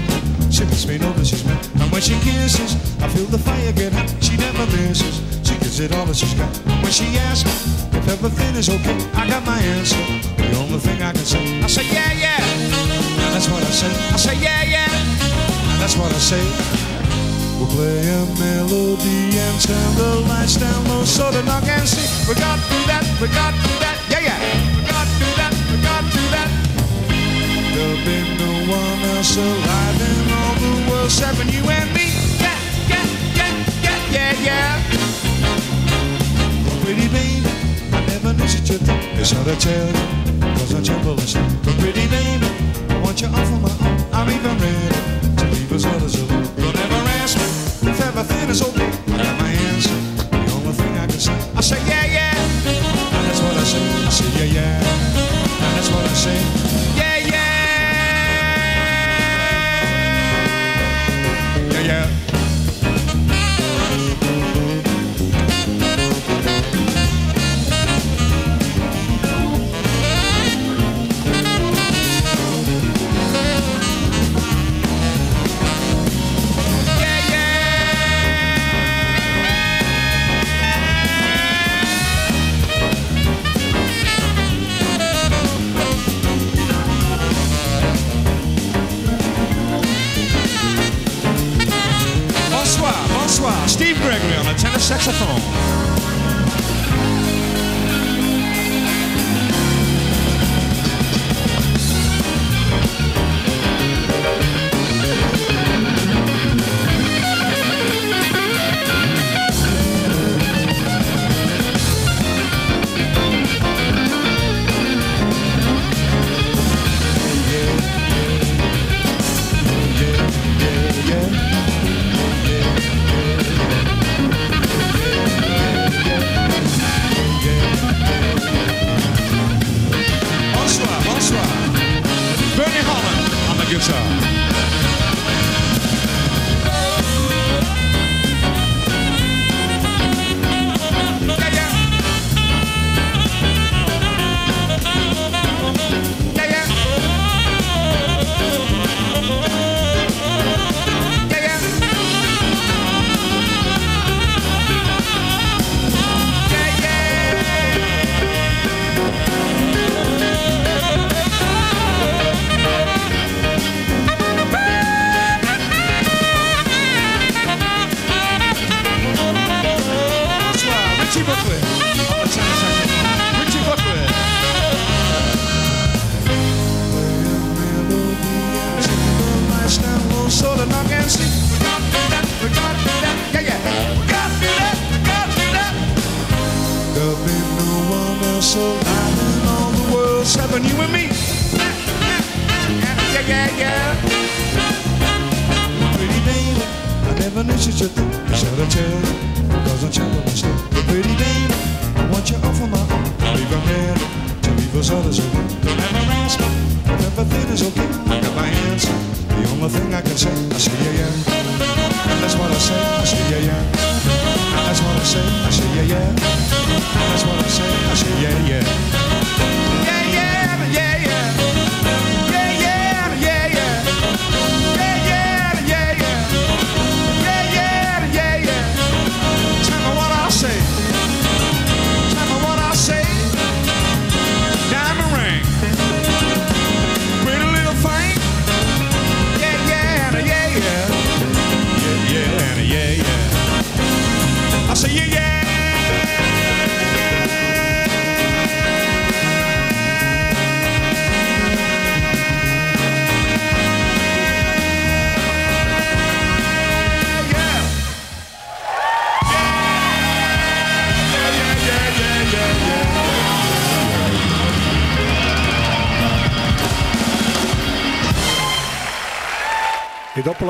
She makes me know that she's mine. And when she kisses, I feel the fire get hot. She never misses. She gives it all that she's got. When she asks me if everything is okay, I got my answer. The only thing I can say, I say yeah, yeah. And that's what I say. I say yeah, yeah. And that's what I say. We'll play a melody and turn the lights down low so the knock can see. We got to do that, we got to do that, yeah, yeah. We got to do that, There'll no one else alive in all the world except you and me. Yeah, yeah, yeah, yeah, yeah, yeah. Pretty baby, I never knew such a thing. It's hard to tell cause I tremble inside. But pretty baby, I want you all for my own. I'm even ready to leave us others alone. Don't ever ask me if everything is okay. I got my answer, the only thing I can say. I say yeah, yeah. And that's what I say. I say yeah, yeah. And that's what I say. Gregory on the tenor saxophone.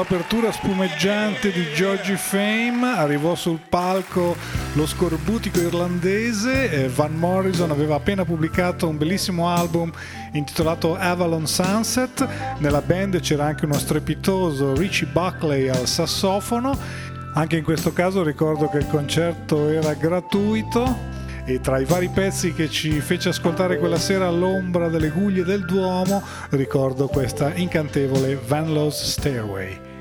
L'apertura spumeggiante di Georgie Fame arrivò sul palco lo scorbutico irlandese. eh, Van Morrison aveva appena pubblicato un bellissimo album intitolato Avalon Sunset. Nella band c'era anche uno strepitoso Richie Buckley al sassofono. Anche in questo caso ricordo che il concerto era gratuito e tra i vari pezzi che ci fece ascoltare quella sera all'ombra delle guglie del Duomo ricordo questa incantevole Van Lowe's Stairway.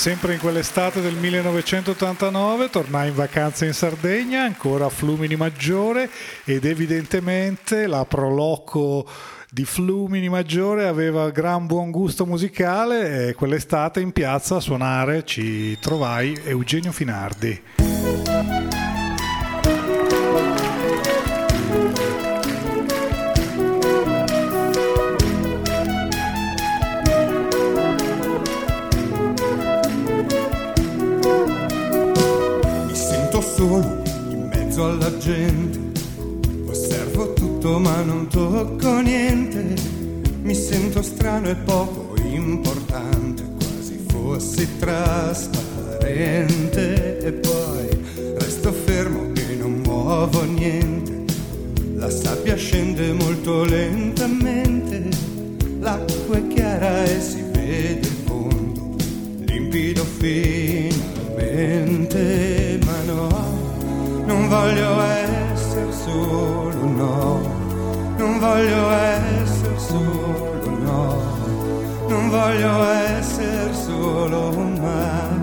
Sempre in quell'estate del 1989 tornai in vacanza in Sardegna, ancora a Flumini Maggiore ed evidentemente la Proloco di Flumini Maggiore aveva gran buon gusto musicale e quell'estate in piazza a suonare ci trovai Eugenio Finardi.
L'acqua è chiara e si vede il fondo. Limpido finalmente, ma no, non voglio essere solo, no, non voglio essere solo, no, non voglio essere solo mai,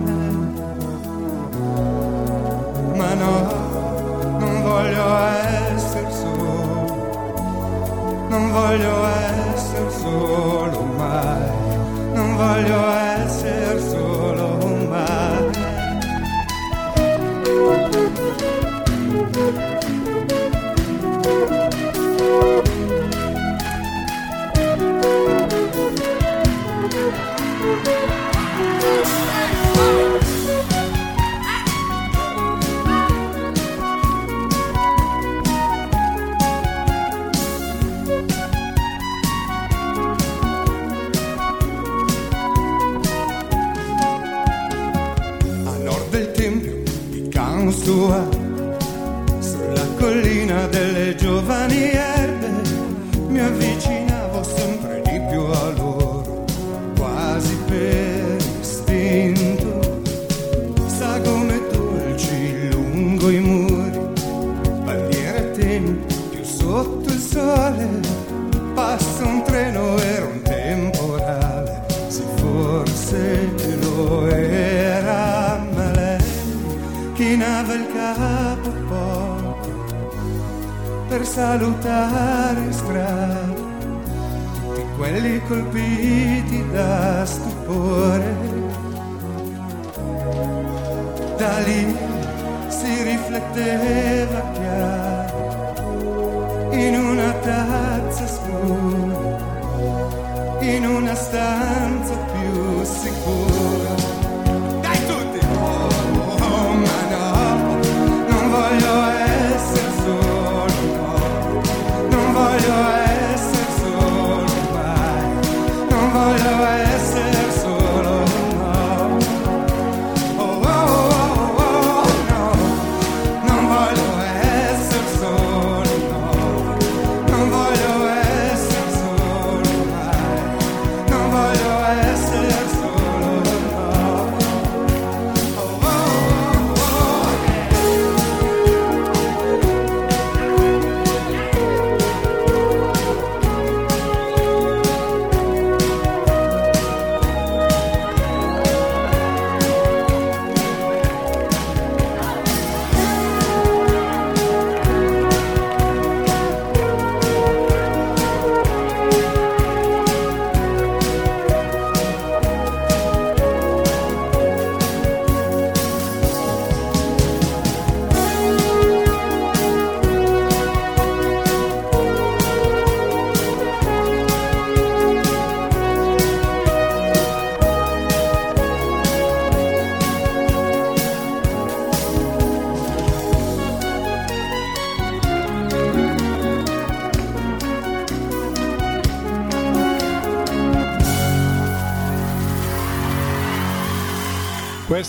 ma no, non voglio essere solo, non voglio essere solo mai, non voglio essere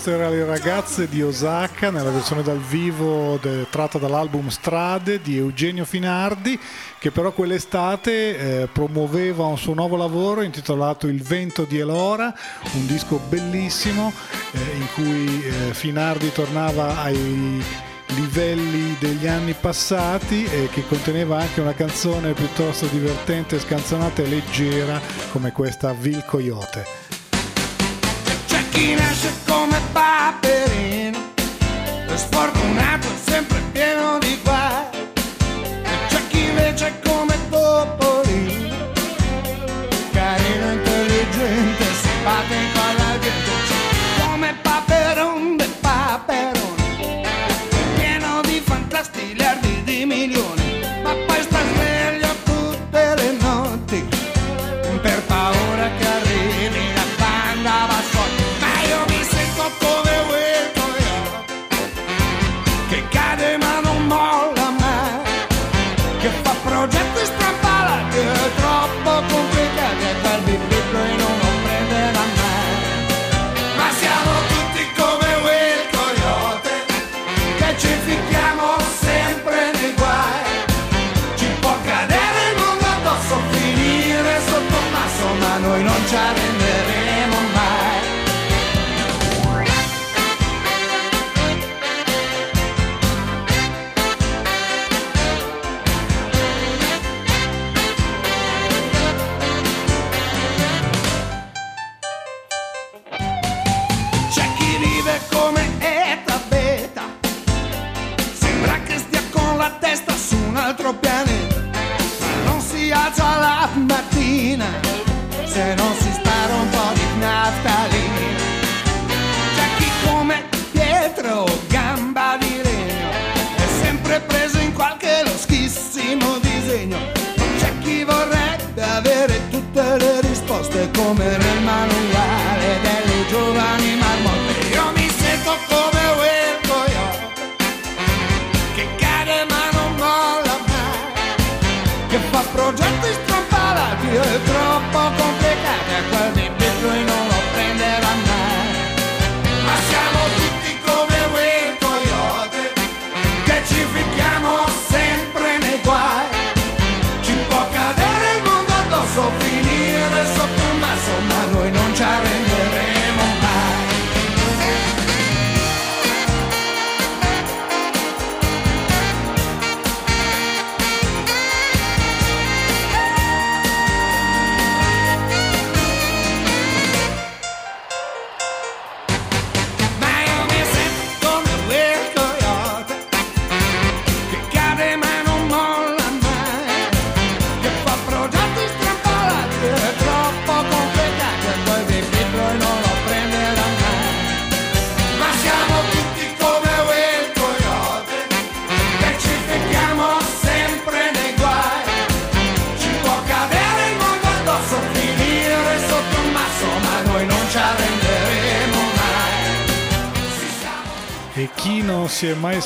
Questo era Le ragazze di Osaka nella versione dal vivo de- tratta dall'album Strade di Eugenio Finardi che però quell'estate eh, promuoveva un suo nuovo lavoro intitolato Il vento di Elora, un disco bellissimo eh, in cui eh, Finardi tornava ai livelli degli anni passati e che conteneva anche una canzone piuttosto divertente, scanzonata e leggera come questa Vil Coyote.
Paperino, è sfortunato e sempre pieno di guai.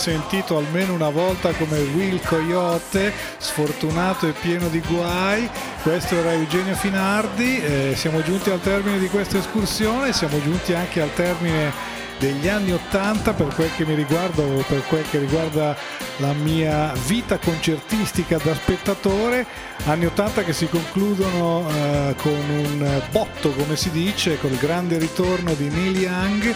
Sentito almeno una volta come Will Coyote, sfortunato e pieno di guai, questo era Eugenio Finardi, eh, siamo giunti al termine di questa escursione, siamo giunti anche al termine degli anni 80 per quel che mi riguarda o per quel che riguarda la mia vita concertistica da spettatore, anni 80 che si concludono eh, con un botto come si dice, con il grande ritorno di Neil Young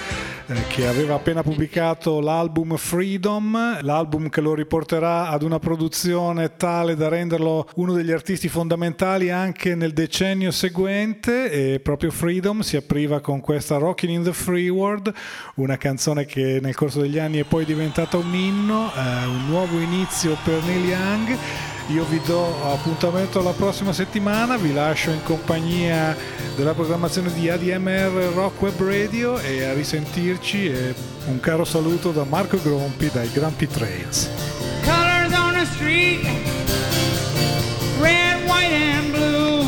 che aveva appena pubblicato l'album Freedom, l'album che lo riporterà ad una produzione tale da renderlo uno degli artisti fondamentali anche nel decennio seguente e proprio Freedom si apriva con questa Rockin' in the Free World, una canzone che nel corso degli anni è poi diventata un inno, eh, un nuovo inizio per Neil Young. Io vi do appuntamento la prossima settimana, vi lascio in compagnia della programmazione di ADMR Rock Web Radio e a risentirci e un caro saluto da Marco Grompi dai Grumpy Trails.
colors on the street red, white, and blue.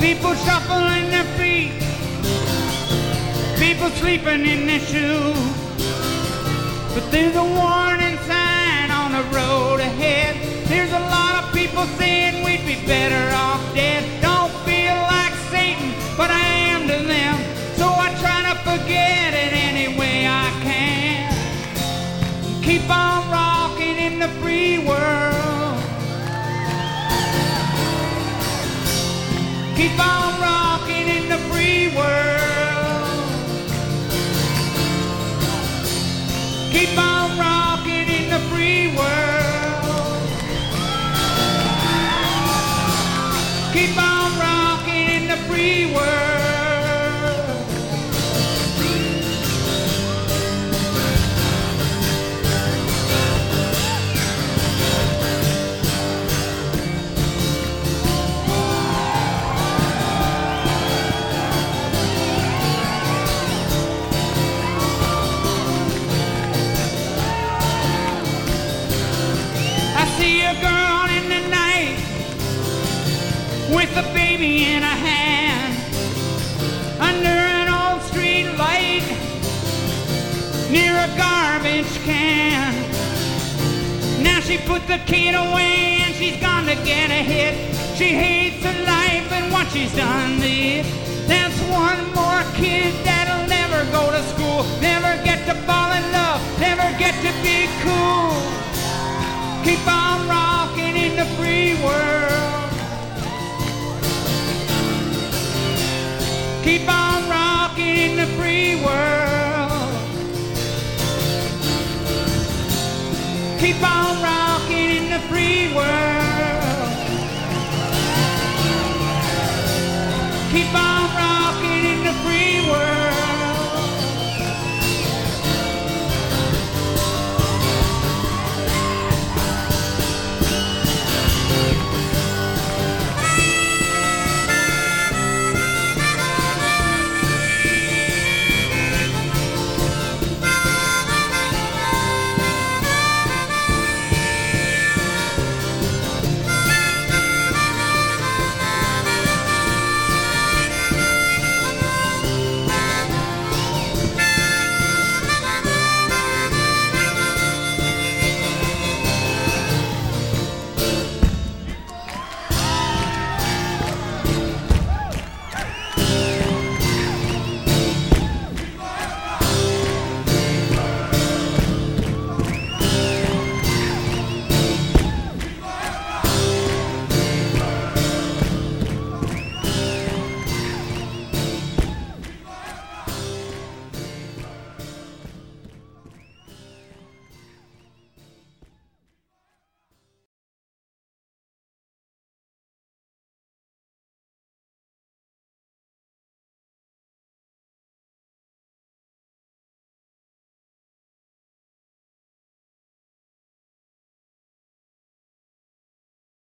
People shuffling their feet, people sleeping in their shoes. But there's a warning sign on the road ahead. There's a lot of people saying we'd be better off dead. Don't feel like Satan, but I am to them. So I try to forget it any way I can. Keep on rocking in the free world. Keep on rocking in the free world. in a hand under an old street light near a garbage can. Now she put the kid away and she's gone to get a hit. She hates her life and what she's done to. That's one more kid that'll never go to school, never get to fall in love, never get to be cool. Keep on rocking in the free world. keep on rocking the free world. Keep on rocking in the free world.